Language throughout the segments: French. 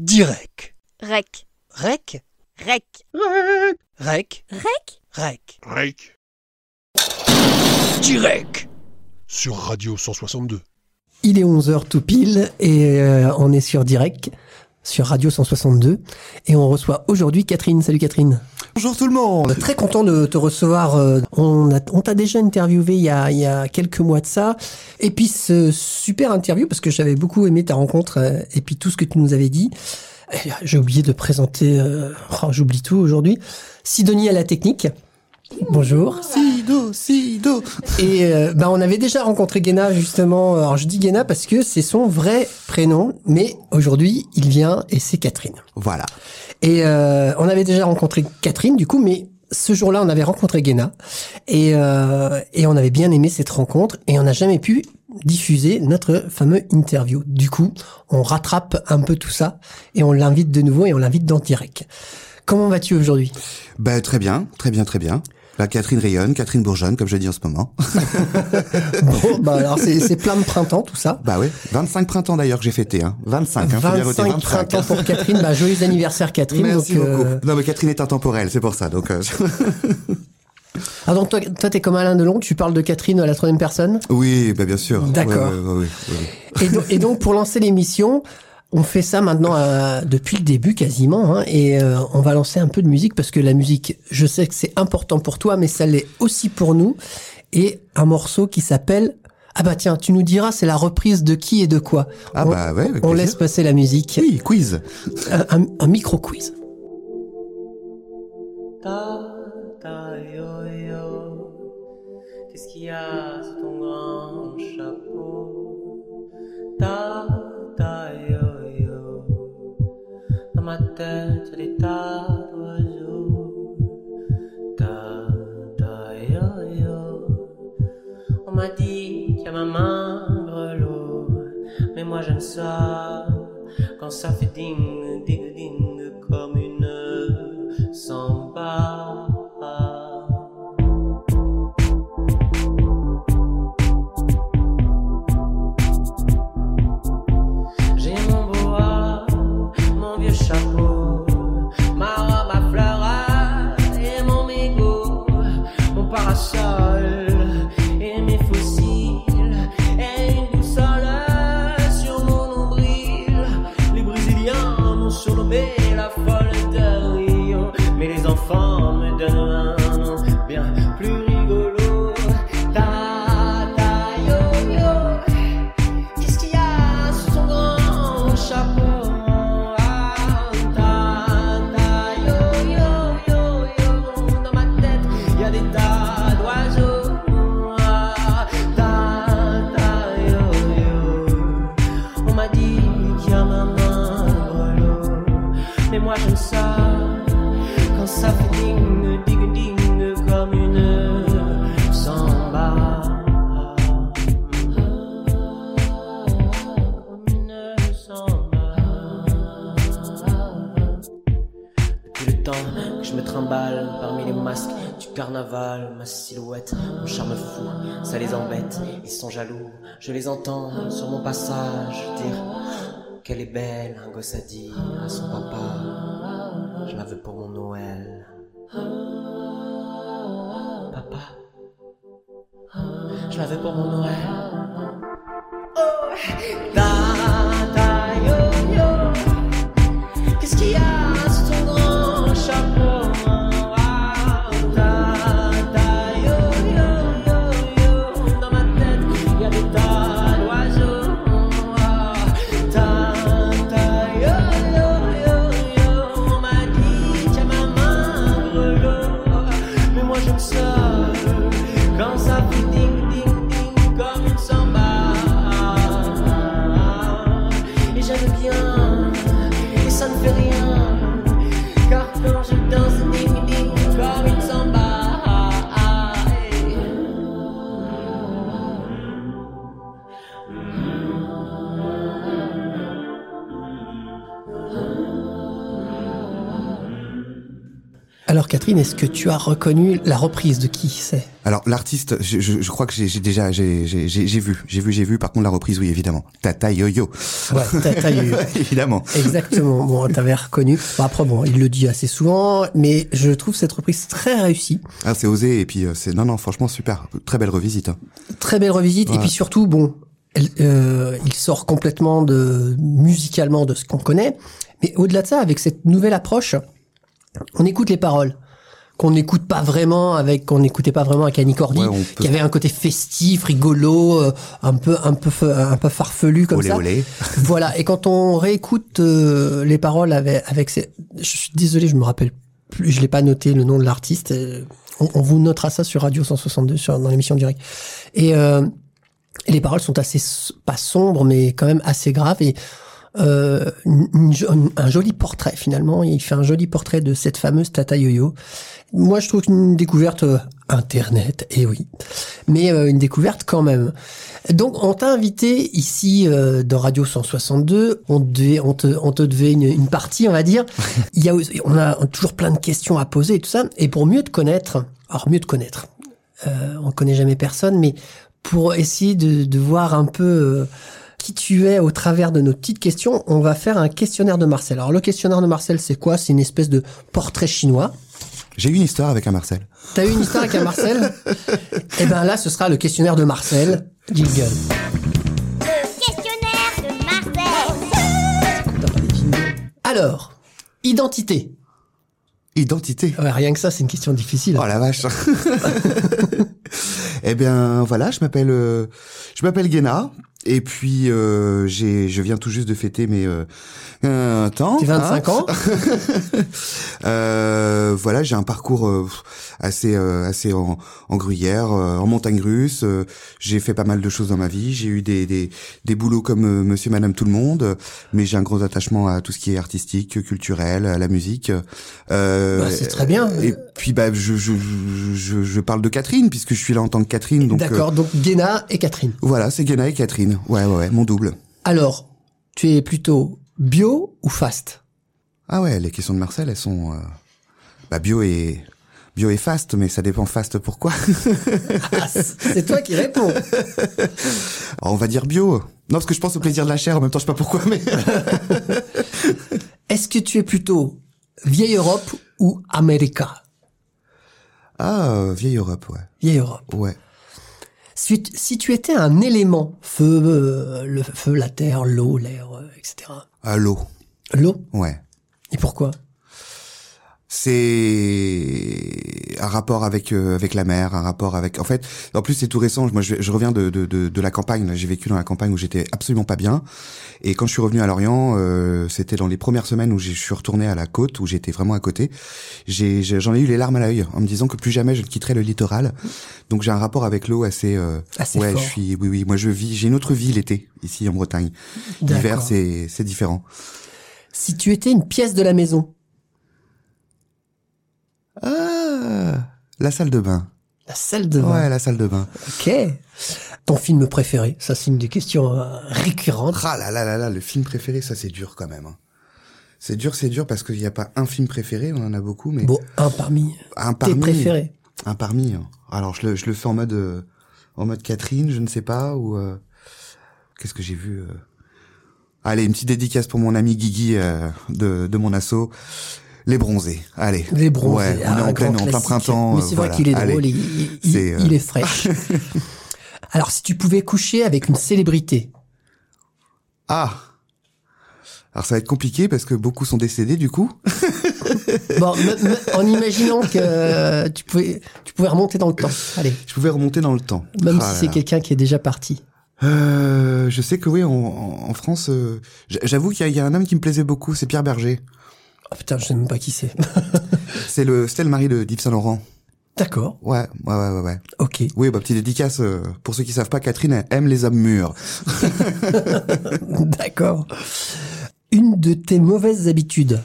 Direct. Rec. Rec. Rec? Rec. Rec. Rec? Rec? Direct. Sur Radio 162. Il est 11h tout pile et euh, on est sur direct sur Radio 162 et on reçoit aujourd'hui Catherine. Salut Catherine. Bonjour tout le monde. Très content de te recevoir. euh, On t'a déjà interviewé il y, a, quelques mois de ça. Et puis ce super interview parce que j'avais beaucoup aimé ta rencontre euh, et puis tout ce que tu nous avais dit. Euh, J'ai oublié de présenter, euh, oh, j'oublie tout aujourd'hui. Sidonie à la technique. Bonjour. Sido, Sido. Et euh, bah, on avait déjà rencontré Guéna justement. Alors je dis Guéna parce que c'est son vrai prénom, mais aujourd'hui il vient et c'est Catherine. Voilà. Et euh, on avait déjà rencontré Catherine du coup, mais ce jour-là on avait rencontré Guéna et euh, et on avait bien aimé cette rencontre et on n'a jamais pu diffuser notre fameux interview. Du coup, on rattrape un peu tout ça et on l'invite de nouveau et on l'invite dans direct. Comment vas-tu aujourd'hui? Ben, très bien, très bien, très bien. La Catherine rayonne, Catherine bourgeonne, comme je dis en ce moment. Bon, bah alors c'est plein de printemps tout ça. bah oui, 25 printemps d'ailleurs que j'ai fêté. Hein. 25, hein, faut bien noter, 25 printemps pour Catherine. Bah, joyeux anniversaire Catherine. Merci donc, beaucoup. euh, Non mais Catherine est intemporelle, c'est pour ça. Donc euh, Ah donc toi, toi t'es comme Alain Delon, tu parles de Catherine à la troisième personne? oui, ben bien sûr. D'accord. Ouais, ouais, ouais, ouais, ouais. Et, do- et donc pour lancer l'émission, on fait ça maintenant euh, depuis le début quasiment, hein, et euh, on va lancer un peu de musique parce que la musique, je sais que c'est important pour toi, mais ça l'est aussi pour nous. Et un morceau qui s'appelle ah bah tiens, tu nous diras, c'est la reprise de qui et de quoi. Ah on, bah ouais, avec on plaisir. laisse passer la musique. Oui, quiz. Un, un- un micro quiz. Ta, ta, yo, yo. Qu'est-ce qu'il y a sous ton grand ma tête, des tas d'oiseaux. Ta, ta, yo, yo. On m'a dit qu'il y a ma main grelot. Mais moi j'aime ça quand ça fait ding, ma silhouette, mon charme fou, ça les embête, ils sont jaloux, je les entends sur mon passage dire qu'elle est belle, un gosse a dit à son papa, je la veux pour mon Noël. Papa, je la veux pour mon Noël. Ta, Catherine, est-ce que tu as reconnu la reprise de qui c'est? Alors l'artiste, je, je, je crois que j'ai déjà j'ai j'ai j'ai j'ai vu, j'ai vu, j'ai vu. Par contre la reprise, oui évidemment. Tata Yo-Yo. Ouais, t'as- t'as eu- évidemment. Exactement. Bon, t'avais reconnu. Bon, après, bon, il le dit assez souvent, mais je trouve cette reprise très réussie. Ah c'est osé et puis euh, c'est non non franchement super, très belle revisite. hein. Très belle revisite. Et puis surtout, bon, euh, il sort complètement de musicalement de ce qu'on connaît. Mais au-delà de ça, avec cette nouvelle approche, on écoute les paroles qu'on n'écoute pas vraiment avec qu'on n'écoutait pas vraiment avec Annie Cordy. Ouais, on peut- qui avait un côté festif rigolo euh, un peu un peu un peu farfelu comme Olé ça. olé. voilà. Et quand on réécoute euh, les paroles avec avec ces... je suis désolé je me rappelle plus je l'ai pas noté le nom de l'artiste. Euh, on, on vous notera ça sur Radio 162 sur dans l'émission directe. Et euh, les paroles sont assez pas sombres mais quand même assez graves. Et euh, une- une un joli portrait finalement. Il fait un joli portrait de cette fameuse Tata Yo-Yo. Moi je trouve une découverte euh, internet et oui. Mais euh, une découverte quand même. Donc on t'a invité ici euh, dans Radio 162 on te devait on te, on te devait une, une partie on va dire. Il y a on a toujours plein de questions à poser et tout ça. Et pour mieux te connaître alors mieux te connaître euh, on connaît jamais personne mais pour essayer de, de voir un peu euh, qui tu es au travers de nos petites questions, on va faire un questionnaire de Marcel. Alors le questionnaire de Marcel, c'est quoi? C'est une espèce de portrait chinois. J'ai eu une histoire avec un Marcel. T'as eu une histoire avec un Marcel? Eh ben là, ce sera le questionnaire de Marcel. Jingle. Alors, identité. Identité. Ouais, rien que ça, c'est une question difficile. Oh la vache. eh bien voilà, je m'appelle euh, je m'appelle Guéna et puis euh, j'ai je viens tout juste de fêter mes euh, un temps. T'es 25 hein. ans Euh, voilà, j'ai un parcours euh, assez euh, assez en, en gruyère, euh, en montagne russe. euh, j'ai fait pas mal de choses dans ma vie. J'ai eu des des, des boulots comme Monsieur, Madame, tout le monde, mais j'ai un gros attachement à tout ce qui est artistique, culturel, à la musique. Euh, Bah, c'est très bien. Et puis bah je je, je je parle de Catherine puisque je suis là en tant que Catherine. Donc D'accord, donc Guéna et Catherine. voilà, c'est Guéna et Catherine. Ouais ouais ouais, mon double. Alors, tu es plutôt bio ou fast? Ah ouais, les questions de Marcel, elles sont euh, bah bio et bio et fast, mais ça dépend fast pourquoi. Ah, C'est toi qui réponds. Alors, on va dire bio. Non, parce que je pense au plaisir de la chair, en même temps, je sais pas pourquoi, mais... Est-ce que tu es plutôt vieille Europe ou America Ah, euh, vieille Europe, ouais. Vieille Europe. Ouais. Si, tu- si tu étais un élément, feu, euh, le feu, la terre, l'eau, l'air, euh, etc. À l'eau, L'eau? Ouais. Et pourquoi? C'est un rapport avec euh, avec la mer, un rapport avec. En fait, en plus c'est tout récent. Moi, je, je reviens de, de, de, de la campagne. J'ai vécu dans la campagne où j'étais absolument pas bien. Et quand je suis revenu à Lorient, euh, c'était dans les premières semaines où je suis retourné à la côte, où j'étais vraiment à côté. J'ai j'en ai, eu les larmes à l'œil en me disant que plus jamais je ne quitterai le littoral. Donc j'ai un rapport avec l'eau assez. euh, Assez ouais, fort. je suis. Oui, oui. Moi, je vis. J'ai une autre vie l'été ici en Bretagne. L'hiver, c'est c'est différent. Si tu étais une pièce de la maison, Ah, la salle de bain. la salle de bain. Ouais, la salle de bain. Ok. Ton film préféré Ça, c'est une des questions euh, récurrentes. Ah là là là là, le film préféré, ça c'est dur quand même. hein. C'est dur, c'est dur parce qu'il n'y a pas un film préféré, on en a beaucoup, mais Bon, un parmi un tes parmi. préférés. Un parmi. hein. Alors je le, je le fais en mode euh, en mode Catherine, je ne sais pas ou euh, qu'est-ce que j'ai vu. euh. Allez, une petite dédicace pour mon ami Guigui euh, de de mon asso. Les bronzés. Allez. Les bronzés. Ouais, on ah, est un en plein, en plein printemps. Mais c'est vrai voilà. qu'il est Allez. drôle, il, il- C'est, euh, il est fraîche. Alors, si tu pouvais coucher avec une célébrité, Ah. Alors ça va être compliqué parce que beaucoup sont décédés du coup. bon, me- me- en imaginant que euh, tu pouvais, tu pouvais remonter dans le temps. Allez, Je pouvais remonter dans le temps. même Ah si c'est quelqu'un qui est déjà parti. Euh, je sais que oui, en, en France, euh, j'avoue qu'il y a un homme qui me plaisait beaucoup, c'est Pierre Berger. Oh putain, je sais même pas qui c'est. C'est le, c'était le mari de d'Yves Saint Laurent. D'accord, Ouais, ouais, ouais, ouais, ok. Oui, bah petite dédicace. euh, pour ceux qui savent pas, Catherine elle aime les hommes mûrs. D'accord. Une de tes mauvaises habitudes.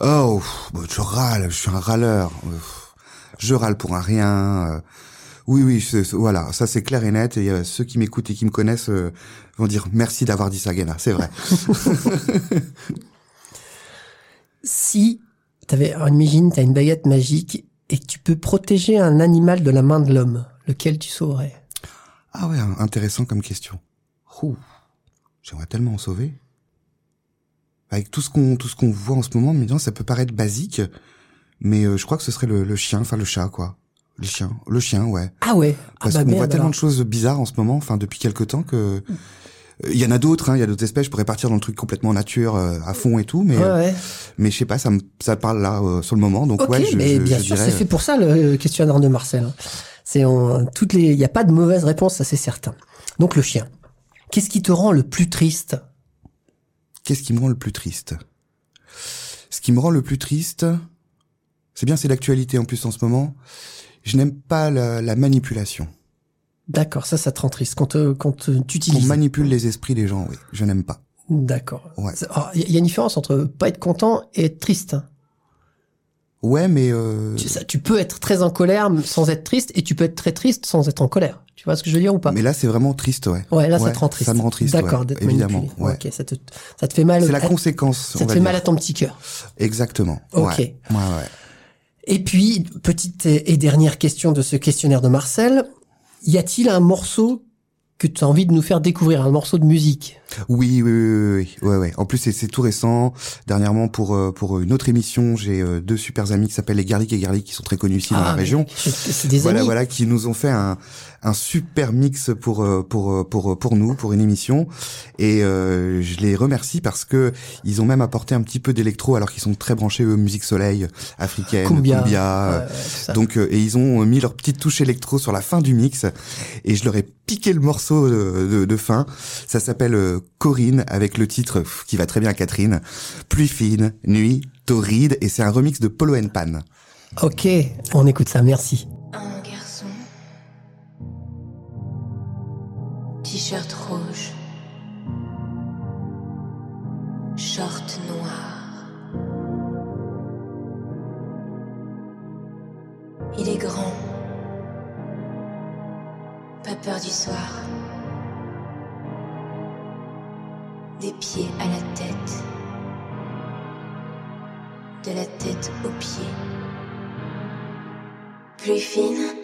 Oh, bah, je râle, je suis un râleur. Je râle pour un rien. euh. Oui, oui, voilà, ça c'est clair et net. Et euh, ceux qui m'écoutent et qui me connaissent euh, vont dire merci d'avoir dit ça, Guéna. C'est vrai. Si t'avais, imagine, t'as une baguette magique et que tu peux protéger un animal de la main de l'homme. Lequel tu sauverais Ah ouais, intéressant comme question. Ouh, j'aimerais tellement en sauver. Avec tout ce qu'on tout ce qu'on voit en ce moment, mais ça peut paraître basique, mais euh, je crois que ce serait le, le chien, enfin le chat quoi. Le chien, le chien, ouais. Ah ouais ah Parce bah qu'on voit tellement alors. de choses bizarres en ce moment, enfin depuis quelque temps que il y en a d'autres, hein, il y a d'autres espèces. Je pourrais partir dans le truc complètement nature, euh, à fond et tout, mais Ouais, euh, ouais. mais je sais pas, ça me ça parle là euh, sur le moment, donc ouais, je, mais bien je sûr, dirais, c'est fait pour ça le questionnaire de Marcel. hein. C'est toutes les, il n'y a pas de mauvaise réponse, ça c'est certain. Donc le chien. Qu'est-ce qui te rend le plus triste? Qu'est-ce qui me rend le plus triste? Ce qui me rend le plus triste, c'est bien, c'est l'actualité en plus en ce moment. Je n'aime pas la, la manipulation. D'accord, ça, ça te rend triste quand, euh, quand euh, tu On utilises. manipule les esprits des gens, oui. Je n'aime pas. D'accord. Ouais. Il y a une différence entre pas être content et être triste. Ouais, mais euh, Tu, ça, tu peux être très en colère sans être triste et tu peux être très triste sans être en colère. Tu vois ce que je veux dire ou pas? Mais là c'est vraiment triste, ouais. Ouais, là ça te rend triste. Ça me rend triste, D'accord, ouais, d'être évidemment. Ouais. Ok, ça te, ça te fait mal. C'est la conséquence. Ça on te fait mal à ton petit cœur. Exactement. Ok. Ouais. Ouais, ouais. Et puis, petite et dernière question de ce questionnaire de Marcel. Y a-t-il un morceau que tu as envie de nous faire découvrir, un morceau de musique? Oui, oui, oui, oui, oui. Ouais, ouais. En plus, c'est, tout récent. Dernièrement, pour euh, pour une autre émission, j'ai euh, deux super amis qui s'appellent les Garlic et Garlic, qui sont très connus ici dans la Ah, région. C'est des Voilà, amis. voilà, qui nous ont fait un, un super mix pour euh, pour pour pour nous, pour une émission. Et euh, je les remercie parce que ils ont même apporté un petit peu d'électro, alors qu'ils sont très branchés eux, musique soleil africaine, Cumbia. cumbia, Ouais, donc euh, et ils ont mis leur petite touche électro sur la fin du mix et je leur ai piqué le morceau de, de, de fin. Ça s'appelle Corinne avec le titre qui va très bien à Catherine. Pluie fine, nuit, torride et c'est un remix de Polo and Pan. Ok, on écoute ça, merci. Un garçon. T-shirt rouge. Plus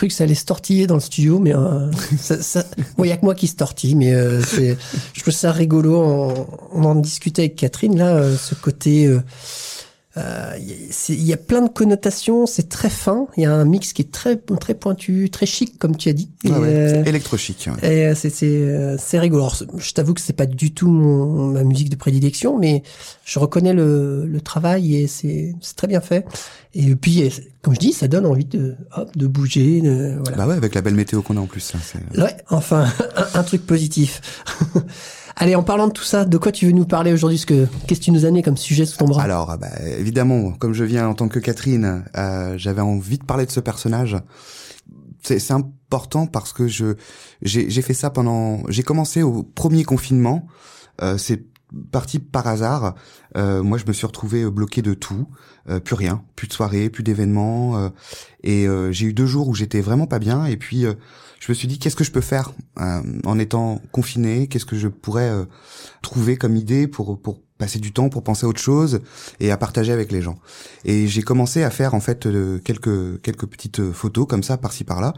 cru que ça allait se tortiller dans le studio, mais euh, ça, ça... bon, il y a que moi qui se tortille, mais euh, je trouve ça rigolo. On, on en discutait avec Catherine là, euh, ce côté. Euh, euh, y- Il a plein de connotations, c'est très fin. Il y a un mix qui est très très pointu, très chic, comme tu as dit. Et, Ouais, euh, électrochic. ouais. et euh, c'est c'est c'est rigolo. Alors, je t'avoue que c'est pas du tout mon, ma musique de prédilection, mais je reconnais le, le travail et c'est c'est très bien fait. Et puis, comme je dis, ça donne envie de hop, de bouger. De, voilà. Bah ouais, avec la belle météo qu'on a en plus. Là, Ouais, enfin, un, un truc positif. Allez, en parlant de tout ça, de quoi tu veux nous parler aujourd'hui? Qu'est-ce que tu nous as amené comme sujet sous ton bras? Alors, bah, évidemment, comme je viens en tant que Catherine, euh, j'avais envie de parler de ce personnage. C'est important parce que je j'ai j'ai fait ça pendant. J'ai commencé au premier confinement. Euh, c'est parti par hasard. Euh, moi, je me suis retrouvé bloqué de tout, euh, plus rien, plus de soirée, plus d'événements, euh, et euh, j'ai eu deux jours où j'étais vraiment pas bien. Et puis, euh, je me suis dit, qu'est-ce que je peux faire euh, en étant confiné? Qu'est-ce que je pourrais euh, trouver comme idée pour pour passer du temps, pour penser à autre chose et à partager avec les gens? Et j'ai commencé à faire en fait euh, quelques quelques petites photos comme ça par-ci par-là.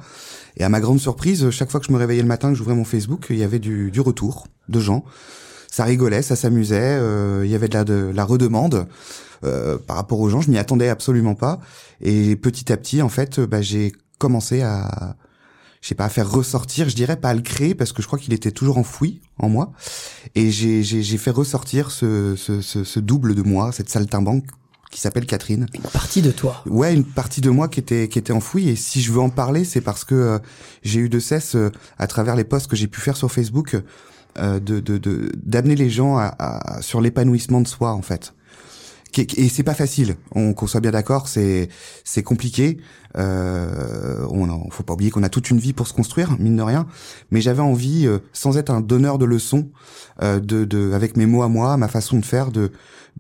Et à ma grande surprise, chaque fois que je me réveillais le matin, que j'ouvrais mon Facebook, il y avait du, du retour de gens. Ça rigolait, ça s'amusait, euh, il y avait de la, de la redemande euh, par rapport aux gens. Je m'y attendais absolument pas. Et petit à petit, en fait, euh, bah, j'ai commencé à, je sais pas, à faire ressortir, je dirais pas à le créer parce que je crois qu'il était toujours enfoui en moi. Et j'ai j'ai j'ai fait ressortir ce, ce ce ce double de moi, cette saltimbanque qui s'appelle Catherine. Une partie de toi. Ouais, une partie de moi qui était qui était enfouie et si je veux en parler, c'est parce que euh, j'ai eu de cesse euh, à travers les posts que j'ai pu faire sur Facebook euh, de de de d'amener les gens à, à- sur l'épanouissement de soi en fait. Et c'est pas facile. On qu'on soit bien d'accord, c'est c'est compliqué. Euh, on a- faut pas oublier qu'on a toute une vie pour se construire, mine de rien. Mais j'avais envie, euh, sans être un donneur de leçons, euh, de, de avec mes mots à moi, ma façon de faire, de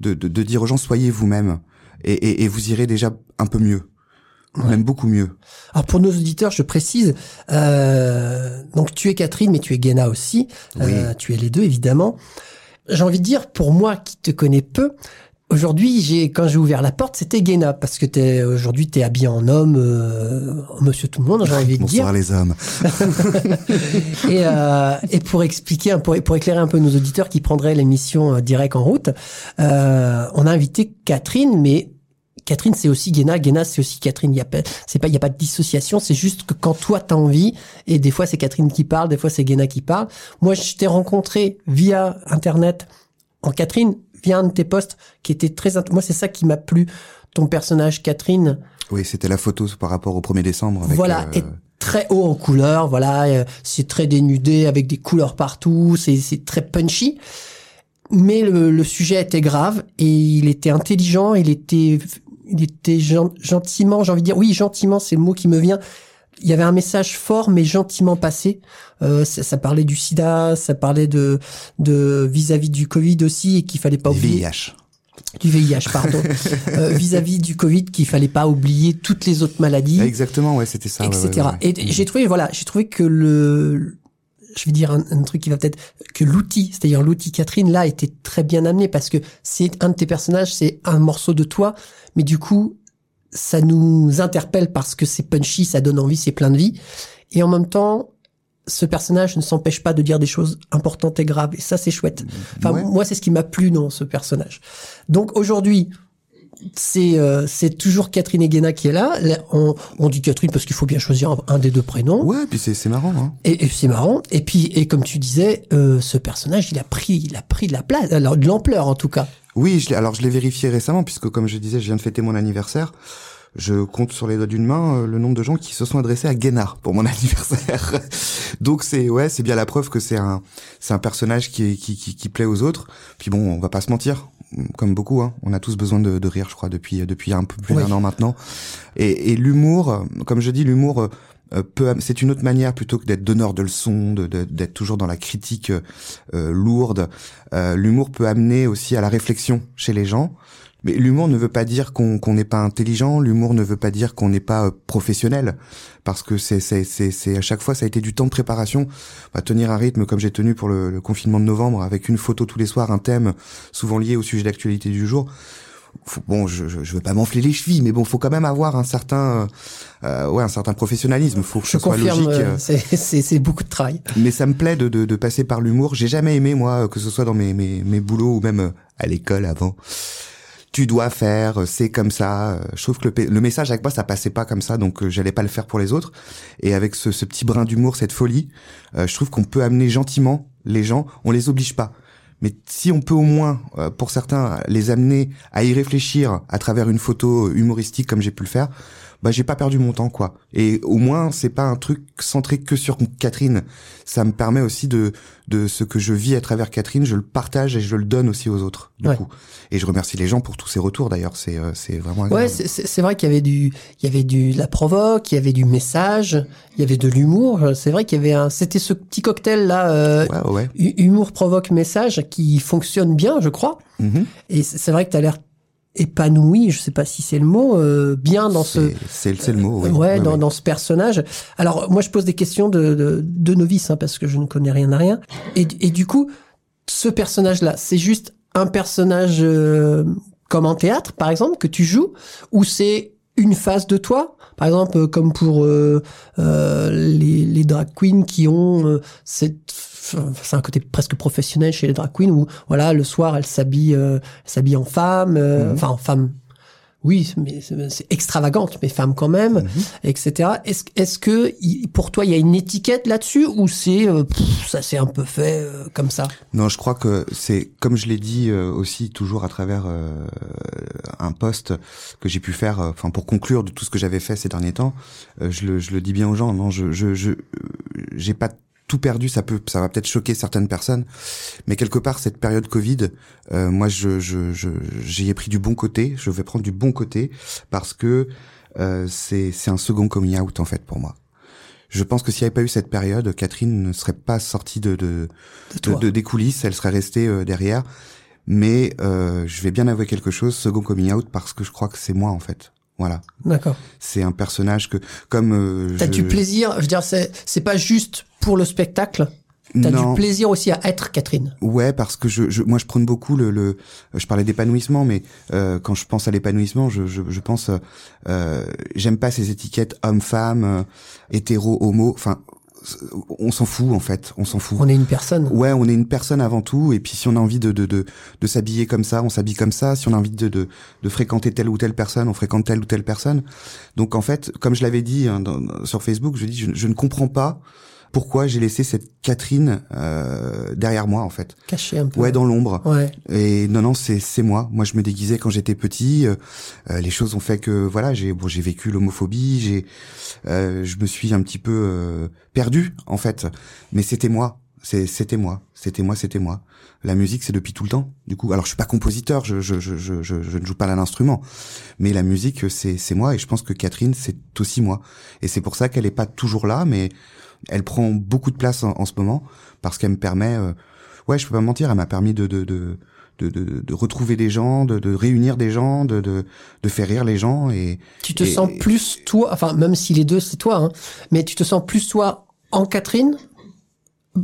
de, de, de dire aux gens soyez vous-même et, et, et vous irez déjà un peu mieux, même beaucoup mieux. Alors pour nos auditeurs, je précise, euh, donc tu es Catherine, mais tu es Guéna aussi. Euh, tu es les deux, évidemment. J'ai envie de dire, pour moi qui te connais peu, aujourd'hui, j'ai quand j'ai ouvert la porte, c'était Guéna, parce que t'es aujourd'hui t'es habillé en homme, euh, Monsieur tout le monde, j'ai envie de dire. Bonsoir les hommes. Et, euh, et pour expliquer, pour, pour éclairer un peu nos auditeurs qui prendraient l'émission euh, direct en route, euh, on a invité Catherine, mais Catherine c'est aussi Guéna, Guéna c'est aussi Catherine. Il y a pas, c'est pas, il y a pas de dissociation. C'est juste que quand toi t'as envie, et des fois c'est Catherine qui parle, des fois c'est Guéna qui parle. Moi je t'ai rencontré via internet en Catherine, via un de tes posts qui était très, moi c'est ça qui m'a plu. Ton personnage Catherine, Oui, c'était la photo par rapport au 1er décembre. Avec, voilà, euh, et très haut en couleur, voilà, euh, c'est très dénudé avec des couleurs partout, c'est c'est très punchy. Mais le, le sujet était grave et il était intelligent, il était il était gen- gentiment, j'ai envie de dire, oui, gentiment, c'est le mot qui me vient. Il y avait un message fort mais gentiment passé. Euh, ça, ça parlait du sida, ça parlait de de vis-à-vis du Covid aussi et qu'il fallait pas du oublier VIH. du VIH, pardon, Euh, vis-à-vis du Covid qu'il fallait pas oublier toutes les autres maladies Exactement, ouais, c'était ça. ouais, etc. ouais. Et j'ai trouvé, voilà, j'ai trouvé que le, je vais dire un, un truc qui va peut-être, que l'outil, c'est-à-dire l'outil Catherine, là, était très bien amené parce que c'est un de tes personnages, c'est un morceau de toi, mais du coup, ça nous interpelle parce que c'est punchy, ça donne envie, c'est plein de vie. Et en même temps, ce personnage ne s'empêche pas de dire des choses importantes et graves. Et ça, c'est chouette. Enfin, Ouais. moi, c'est ce qui m'a plu dans ce personnage. Donc aujourd'hui, c'est euh, c'est toujours Catherine Guéna qui est là. Là, on, on dit Catherine parce qu'il faut bien choisir un, un des deux prénoms. Ouais, puis c'est c'est marrant. Hein. Et, et c'est marrant. Et puis, et comme tu disais, euh, ce personnage, il a pris, il a pris de la place, alors de l'ampleur en tout cas. Oui, je l'ai- alors je l'ai vérifié récemment puisque comme je disais, je viens de fêter mon anniversaire. Je compte sur les doigts d'une main euh, le nombre de gens qui se sont adressés à Guénard pour mon anniversaire. Donc c'est ouais, c'est bien la preuve que c'est un c'est un personnage qui, qui qui qui plaît aux autres. Puis bon, on va pas se mentir, comme beaucoup, hein, on a tous besoin de, de rire, je crois, depuis depuis un peu plus Oui. d'un an maintenant. Et, et l'humour, euh, comme je dis, l'humour euh, c'est une autre manière plutôt que d'être donneur de leçons, de- de- d'être toujours dans la critique euh, euh, lourde. Euh, l'humour peut amener aussi à la réflexion chez les gens. Mais l'humour ne veut pas dire qu'on qu'on n'est pas intelligent. L'humour ne veut pas dire qu'on n'est pas euh, professionnel, parce que c'est à chaque fois ça a été du temps de préparation. Bah, tenir un rythme comme j'ai tenu pour le, le confinement de novembre, avec une photo tous les soirs, un thème souvent lié au sujet d'actualité du jour. bon, je, je, je veux pas m'enfler les chevilles, mais bon, faut quand même avoir un certain, euh, ouais, un certain professionnalisme. Faut que Je ce soit confirme, logique. euh, c'est- beaucoup de travail. Mais ça me plaît de, de, de passer par l'humour. J'ai jamais aimé moi, que ce soit dans mes mes, mes boulots ou même euh, à l'école avant. Tu dois faire, euh, c'est comme ça. Euh, Je trouve que le, le message avec moi, ça passait pas comme ça, donc euh, j'allais pas le faire pour les autres. Et avec ce, ce petit brin d'humour, cette folie, je trouve qu'on peut amener gentiment les gens. On les oblige pas. Mais si on peut au moins, pour certains, les amener à y réfléchir à travers une photo humoristique comme j'ai pu le faire, bah j'ai pas perdu mon temps quoi. Et au moins c'est pas un truc centré que sur Catherine. Ça me permet aussi de de ce que je vis à travers Catherine, je le partage et je le donne aussi aux autres du Ouais. coup. Et je remercie les gens pour tous ces retours d'ailleurs, c'est euh, c'est vraiment Ouais, agréable. c'est- vrai qu'il y avait du, il y avait du de la provoque, il y avait du message, il y avait de l'humour. C'est vrai qu'il y avait un, c'était ce petit cocktail là, euh, ouais ouais. hu- humour provoque message qui fonctionne bien, je crois. Mhm. Et c'est c'est vrai que tu as l'air épanoui, je sais pas si c'est le mot, euh, bien dans ce, C'est- le mot. oui. ouais, Ouais, dans, dans ce personnage. Alors moi je pose des questions de, de, de novice hein, parce que je ne connais rien à rien. Et, et du coup, ce personnage-là, c'est juste un personnage euh, comme en théâtre, par exemple, que tu joues, ou c'est une phase de toi? Par exemple, euh, comme pour euh, euh, les, les drag queens qui ont euh, cette, c'est un côté presque professionnel chez les drag queens où voilà le soir elles s'habillent, euh, s'habillent en femme, euh, Mhm. enfin en femme. Oui, mais c'est c'est extravagante, mais femme quand même, Mhm. etc. Est-ce est-ce que pour toi il y a une étiquette là-dessus ou c'est euh, ça s'est un peu fait euh, comme ça? Non, je crois que c'est comme je l'ai dit euh, aussi toujours à travers euh, un post que j'ai pu faire, enfin pour conclure de tout ce que j'avais fait ces derniers temps, euh, je, le, je le dis bien aux gens. Non, je je je j'ai pas tout perdu. Ça peut, ça va peut-être choquer certaines personnes, mais quelque part cette période Covid, euh, moi je je je j'y ai pris du bon côté. Je vais prendre du bon côté parce que euh, c'est c'est un second coming out en fait pour moi. Je pense que s'il n'y avait pas eu cette période, Catherine ne serait pas sortie de, de, de de, toi de- des coulisses, elle serait restée euh, derrière. Mais euh, je vais bien avouer quelque chose, second coming out, parce que je crois que c'est moi en fait. Voilà, D'accord. c'est un personnage que comme euh, T'as je- du plaisir. Je veux dire, c'est c'est pas juste pour le spectacle. T'as du plaisir aussi à être Catherine. Ouais, parce que je, je moi je prône beaucoup le, le je parlais d'épanouissement, mais euh, quand je pense à l'épanouissement, je, je, je pense euh, euh, j'aime pas ces étiquettes homme-femme, euh, hétéro, homo. Enfin, on s'en fout en fait, on s'en fout. On est une personne. Ouais, on est une personne avant tout, et puis si on a envie de de de, de s'habiller comme ça, on s'habille comme ça. Si on a envie de, de de fréquenter telle ou telle personne, on fréquente telle ou telle personne. Donc en fait, comme je l'avais dit hein, dans- sur Facebook, je dis je, je ne comprends pas pourquoi j'ai laissé cette Catherine euh, derrière moi en fait. Caché un peu. Ouais, dans l'ombre. Ouais. Et non, non, c'est c'est moi. Moi, je me déguisais quand j'étais petit. euh, euh, les choses ont fait que voilà, j'ai bon, j'ai vécu l'homophobie. J'ai, euh, je me suis un petit peu euh, perdu en fait. Mais c'était moi. C'était moi. C'était moi. C'était moi. La musique, c'est depuis tout le temps. Du coup, alors je suis pas compositeur. Je je je je, je, ne joue pas à l'instrument. Mais la musique, c'est c'est moi. Et je pense que Catherine, c'est aussi moi. Et c'est pour ça qu'elle est pas toujours là, mais elle prend beaucoup de place en, en ce moment parce qu'elle me permet. euh, ouais, je peux pas mentir. Elle m'a permis de de de de, de, de retrouver des gens, de, de réunir des gens, de, de, de faire rire les gens et Tu te Et- sens plus toi, enfin même si les deux c'est toi, hein, mais tu te sens plus toi en Catherine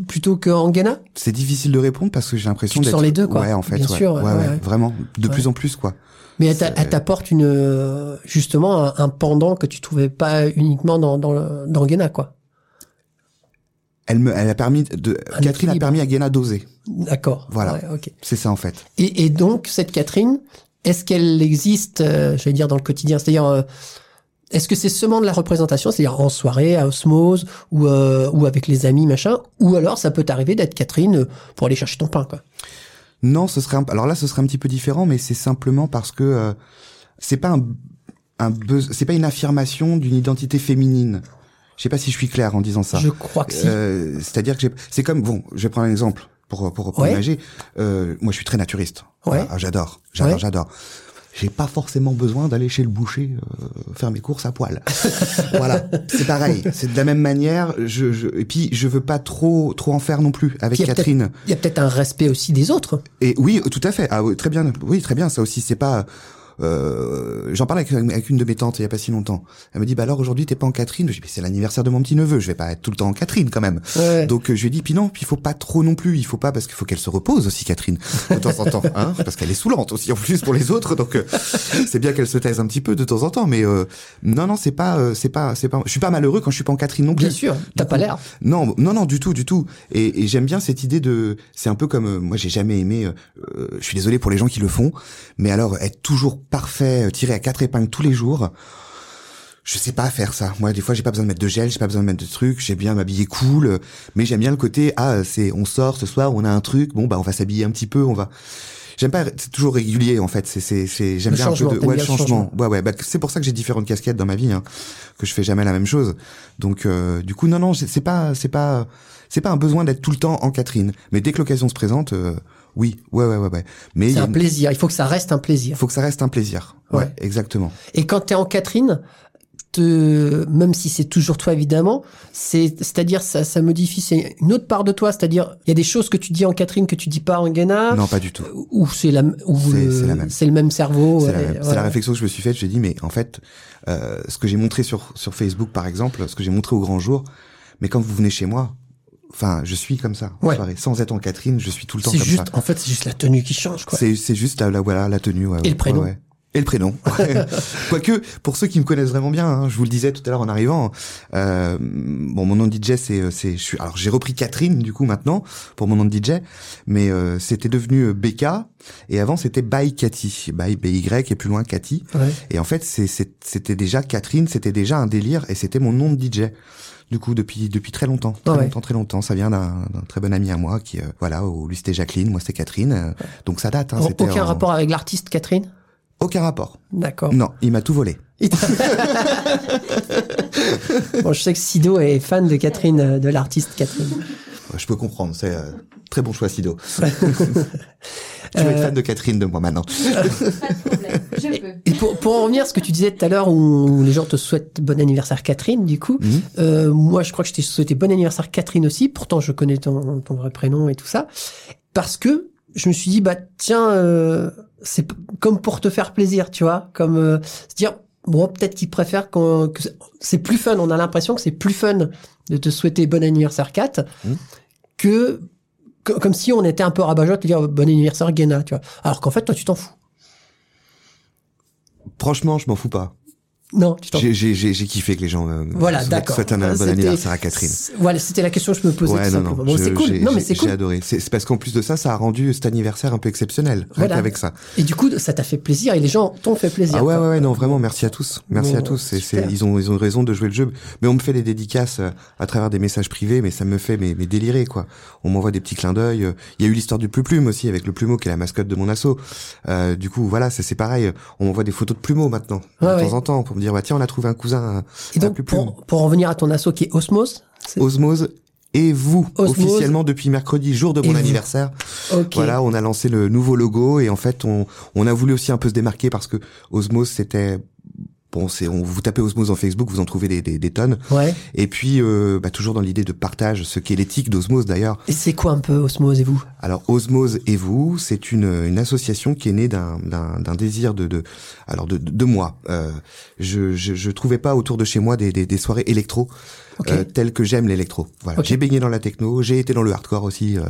plutôt qu'en Ghana? C'est difficile de répondre parce que j'ai l'impression Tu te d'être sens les deux, quoi. Ouais, en fait, Bien ouais. sûr, ouais, ouais, vraiment, de plus en plus quoi. Mais elle t'apporte une euh, justement un, un pendant que tu trouvais pas uniquement dans dans, le- dans Ghana quoi. Elle me, elle a permis de, Un Catherine a permis à Guéna d'oser. D'accord. Voilà. Ouais, ok. C'est ça en fait. Et, et donc cette Catherine, est-ce qu'elle existe, euh, j'allais dire dans le quotidien, c'est-à-dire euh, est-ce que c'est seulement de la représentation, c'est-à-dire en soirée, à osmose ou euh, ou avec les amis machin, ou alors ça peut t'arriver d'être Catherine euh, pour aller chercher ton pain quoi? Non, ce serait un, alors là, ce serait un petit peu différent, mais c'est simplement parce que euh, c'est pas un, un buzz- c'est pas une affirmation d'une identité féminine. Je sais pas si je suis clair en disant ça. Je crois que si. Euh, C'est-à-dire que c'est comme bon, je vais prendre un exemple pour pour, pour Ouais. imager. Euh, moi, je suis très naturiste. Ouais. Ah, j'adore, j'adore, Ouais. j'adore. J'ai pas forcément besoin d'aller chez le boucher euh, faire mes courses à poil. voilà, c'est pareil. C'est de la même manière. Je, je et puis je veux pas trop trop en faire non plus avec il Catherine. Il y a peut-être un respect aussi des autres. Et oui, tout à fait. Ah, oui, très bien. Oui, très bien. Ça aussi, c'est pas euh, j'en parlais avec, avec une de mes tantes il y a pas si longtemps. Elle me dit bah alors aujourd'hui t'es pas en Catherine. Je dis mais c'est l'anniversaire de mon petit neveu, je vais pas être tout le temps en Catherine quand même. Ouais. Donc euh, je lui ai dit puis non, puis il faut pas trop non plus, il faut pas parce qu'il faut qu'elle se repose aussi Catherine de temps en temps, hein, parce qu'elle est saoulante aussi en plus pour les autres. Donc euh, c'est bien qu'elle se taise un petit peu de temps en temps, mais euh, non non c'est pas euh, c'est pas c'est pas. Je suis pas malheureux quand je suis pas en Catherine non plus. Bien sûr, t'as pas l'air. Non, non, non, du tout, du tout. Et, et j'aime bien cette idée de. C'est un peu comme moi, j'ai jamais aimé. je suis désolé pour les gens qui le font, mais alors être toujours parfait, euh, tiré à quatre épingles tous les jours. Je sais pas faire ça. Moi, des fois, j'ai pas besoin de mettre de gel, j'ai pas besoin de mettre de trucs. J'aime bien m'habiller cool, euh, mais j'aime bien le côté ah, c'est on sort ce soir, on a un truc. Bon, bah, on va s'habiller un petit peu, on va. J'aime pas, c'est toujours régulier en fait. C'est, c'est, c'est, j'aime bien un peu de, ouais, le changement. changement. Ouais, ouais. Bah, c'est pour ça que j'ai différentes casquettes dans ma vie, hein, que je fais jamais la même chose. Donc, euh, du coup, non, non, c'est c'est pas, c'est pas, c'est pas un besoin d'être tout le temps en Catherine. Mais dès que l'occasion se présente, euh, oui, ouais, ouais, ouais, ouais. Mais il C'est un plaisir. Il faut que ça reste un plaisir. faut que ça reste un plaisir. Ouais, Ouais. exactement. Et quand t'es en Catherine, te, même si c'est toujours toi évidemment, c'est, c'est-à-dire ça, ça modifie, c'est une autre part de toi. C'est-à-dire, il y a des choses que tu dis en Catherine que tu dis pas en Ghana. Non, pas du tout. Ou c'est la, ou C'est- le- c'est la même. c'est le même cerveau. C'est la, ouais, même. C'est voilà. la réflexion que je me suis faite. J'ai dit, mais en fait, euh, ce que j'ai montré sur sur Facebook, par exemple, ce que j'ai montré au grand jour, mais quand vous venez chez moi, enfin, je suis comme ça. en Ouais. soirée. Sans être en Catherine, je suis tout le temps C'est comme juste, ça. en fait, c'est juste la tenue qui change, quoi. C'est c'est juste la, la voilà la tenue. Ouais, Et ouais, le prénom. ouais. Et le prénom. Quoique, pour ceux qui me connaissent vraiment bien, hein, je vous le disais tout à l'heure en arrivant, euh, bon, mon nom de DJ, c'est, euh, c'est, je suis, alors j'ai repris Catherine du coup maintenant pour mon nom de DJ, mais euh, c'était devenu euh, BK et avant c'était By Cathy, By BY et plus loin Cathy. Ouais. Et en fait, c'est, c'est- c'était déjà Catherine, c'était déjà un délire et c'était mon nom de DJ. Du coup, depuis depuis très longtemps, très ouais. longtemps, très longtemps. Ça vient d'un, d'un très bon ami à moi qui, euh, voilà, où lui c'était Jacqueline, moi c'était Catherine. euh, donc ça date. Hein, Aucun en- rapport avec l'artiste Catherine? Aucun rapport. D'accord. Non, il m'a tout volé. Bon, je sais que Sido est fan de Catherine, euh, de l'artiste Catherine. Je peux comprendre, c'est euh, très bon choix, Sido. tu vas Euh, être fan de Catherine de moi maintenant. Pas de problème, je peux. Et pour, pour en revenir à ce que tu disais tout à l'heure, où les gens te souhaitent bon anniversaire Catherine, du coup, Mhm. euh, moi je crois que je t'ai souhaité bon anniversaire Catherine aussi, pourtant je connais ton, ton vrai prénom et tout ça, parce que je me suis dit, bah tiens, euh, c'est comme pour te faire plaisir, tu vois, comme euh, se dire, bon, peut-être qu'ils préfèrent qu'on- que c'est- plus fun, on a l'impression que c'est plus fun de te souhaiter bon anniversaire Kat Mhm. que, que- comme si on était un peu rabat-joie de te dire bon anniversaire Guéna, tu vois. Alors qu'en fait, toi, tu t'en fous. Franchement, je m'en fous pas. Non. J'ai, kiffé que les gens euh, Voilà, souhaitent- d'accord. souhaitent un bon C'était- anniversaire à Catherine. Voilà, c'était la question que je me posais Ouais, non, non. Bon, c'est cool. Non, mais c'est cool. J'ai adoré. C'est, parce qu'en plus de ça, ça a rendu cet anniversaire un peu exceptionnel. Voilà. qu'avec ça. Et du coup, ça t'a fait plaisir et les gens t'ont fait plaisir. Ah ouais, ouais, ouais, non, vraiment, merci à tous. Merci Bon, à tous. C'est, ils ont, ils ont raison de jouer le jeu. Mais on me fait des dédicaces euh, à travers des messages privés, mais ça me fait, mais, mais délirer, quoi. On m'envoie des petits clins d'œil. Il y a eu l'histoire du Plume aussi, avec le Plumeau, qui est la mascotte de mon asso. Euh, du coup, voilà, c'est pareil. On m'envoie des photos de Plumeau maintenant, de temps en temps, me dire, bah, tiens, on a trouvé un cousin, Et un donc, plus pour, pour en venir à ton assaut qui est Osmos, Osmose. Et vous, Osmose. officiellement depuis mercredi, jour de Et mon anniversaire. ok. Voilà, on a lancé le nouveau logo et en fait, on, on a voulu aussi un peu se démarquer parce que Osmose, c'était bon, c'est on vous tapez Osmose en Facebook, vous en trouvez des, des, des tonnes. Ouais. Et puis, euh, bah, toujours dans l'idée de partage, ce qu'est l'éthique d'Osmose d'ailleurs. Et c'est quoi un peu Osmos et vous? Alors Osmose et vous, c'est une, une association qui est née d'un d'un d'un désir de, de alors de, de, de moi. Euh, je, je je trouvais pas autour de chez moi des des, des soirées électro Euh, telles que j'aime l'électro. Voilà, j'ai baigné dans la techno, j'ai été dans le hardcore aussi, euh,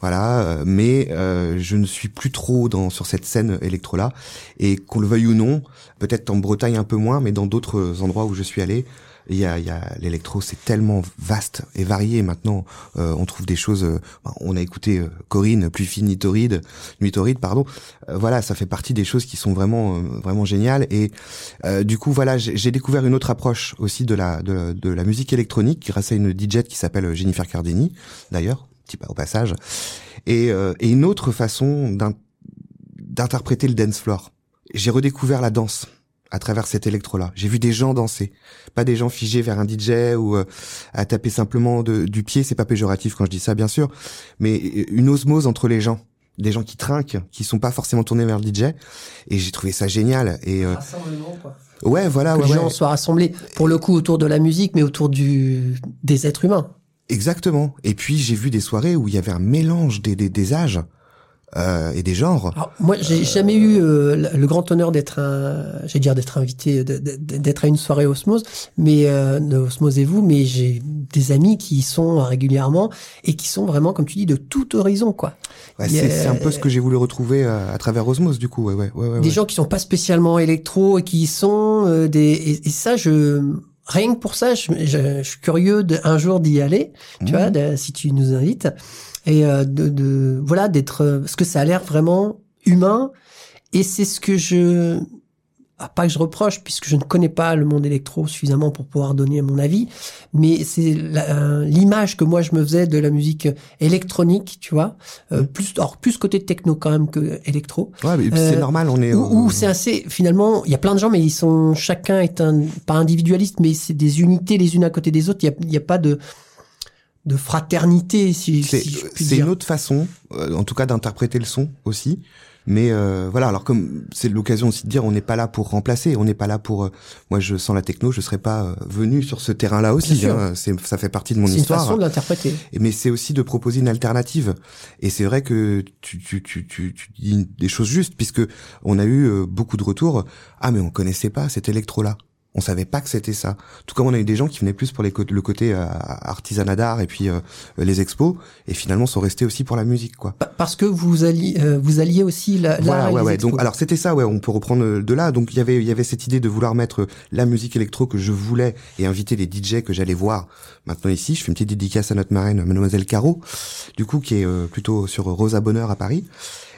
voilà. euh, mais euh, je ne suis plus trop dans sur cette scène électro là. Et qu'on le veuille ou non, peut-être en Bretagne un peu moins, mais dans d'autres endroits où je suis allé. Il y a, y a l'électro, c'est tellement vaste et varié maintenant. Euh, on trouve des choses. euh, on a écouté euh, Corinne, plus fine Nitoride, Nuitoride, pardon. Euh, voilà, ça fait partie des choses qui sont vraiment, euh, vraiment géniales. Et euh, du coup, voilà, j'ai découvert une autre approche aussi de la, de, de la musique électronique grâce à une DJ qui s'appelle Jennifer Cardini, d'ailleurs, petit pas au passage, et, et une autre façon d'in- d'interpréter le dance floor. J'ai redécouvert la danse à travers cet électro-là. J'ai vu des gens danser, pas des gens figés vers un DJ ou euh, à taper simplement de, du pied. C'est pas péjoratif quand je dis ça, bien sûr, mais une osmose entre les gens, des gens qui trinquent, qui sont pas forcément tournés vers le DJ. Et j'ai trouvé ça génial. Et euh, Rassemblement, quoi. ouais, voilà, Que ouais, les ouais. gens soient rassemblés, pour le coup, autour de la musique, mais autour du des êtres humains. Exactement. Et puis j'ai vu des soirées où il y avait un mélange des, des, des âges. Euh, et des genres. Alors, moi, j'ai jamais eu euh, le grand honneur d'être un, j'ai dire d'être invité, d'être à une soirée Osmose, mais euh, de Osmose et vous, mais j'ai des amis qui y sont régulièrement et qui sont vraiment, comme tu dis, de tout horizon, quoi. Ouais, c'est un peu ce que j'ai voulu retrouver euh, à travers Osmose, du coup. Ouais, ouais, ouais, ouais, des ouais. gens qui sont pas spécialement électro et qui y sont euh, des et, et ça je rien que pour ça je, je- je suis curieux de, un jour d'y aller tu Mhm. vois de- si tu nous invites et euh, de, de voilà d'être euh, parce que ça a l'air vraiment humain et c'est ce que je ah, pas que je reproche puisque je ne connais pas le monde électro suffisamment pour pouvoir donner mon avis mais c'est euh, l'image que moi je me faisais de la musique électronique tu vois euh, Mhm. plus alors plus côté techno quand même que électro Ouais, mais c'est Euh, normal, on est. ou, ou c'est assez finalement il y a plein de gens mais ils sont chacun est un pas individualiste mais c'est des unités les unes à côté des autres il y a, y a pas de de fraternité si, C'est si je puis c'est dire une autre façon, euh, en tout cas, d'interpréter le son aussi. Mais euh, voilà, alors comme c'est l'occasion aussi de dire, on n'est pas là pour remplacer, on n'est pas là pour. euh, moi, je sens la techno, je serais pas euh, venu sur ce terrain-là aussi. Hein, c'est ça fait partie de mon c'est une histoire. façon de l'interpréter Mais c'est aussi de proposer une alternative. Et c'est vrai que tu, tu, tu, tu, tu dis des choses justes, puisque on a eu euh, beaucoup de retours. Ah, mais on connaissait pas cet électro-là. On savait pas que c'était ça. Tout comme on a eu des gens qui venaient plus pour les le côté euh, artisanat d'art et puis euh, les expos, et finalement sont restés aussi pour la musique, quoi. Pa- parce que vous alliez euh, vous alliez aussi la, Voilà, ouais, les ouais. expos. Donc, alors c'était ça, ouais. On peut reprendre euh, de là. Donc il y avait, il y avait cette idée de vouloir mettre la musique électro que je voulais et inviter les DJ que j'allais voir. Maintenant ici, je fais une petite dédicace à notre marraine, Mademoiselle Caro, du coup qui est euh, plutôt sur Rosa Bonheur à Paris.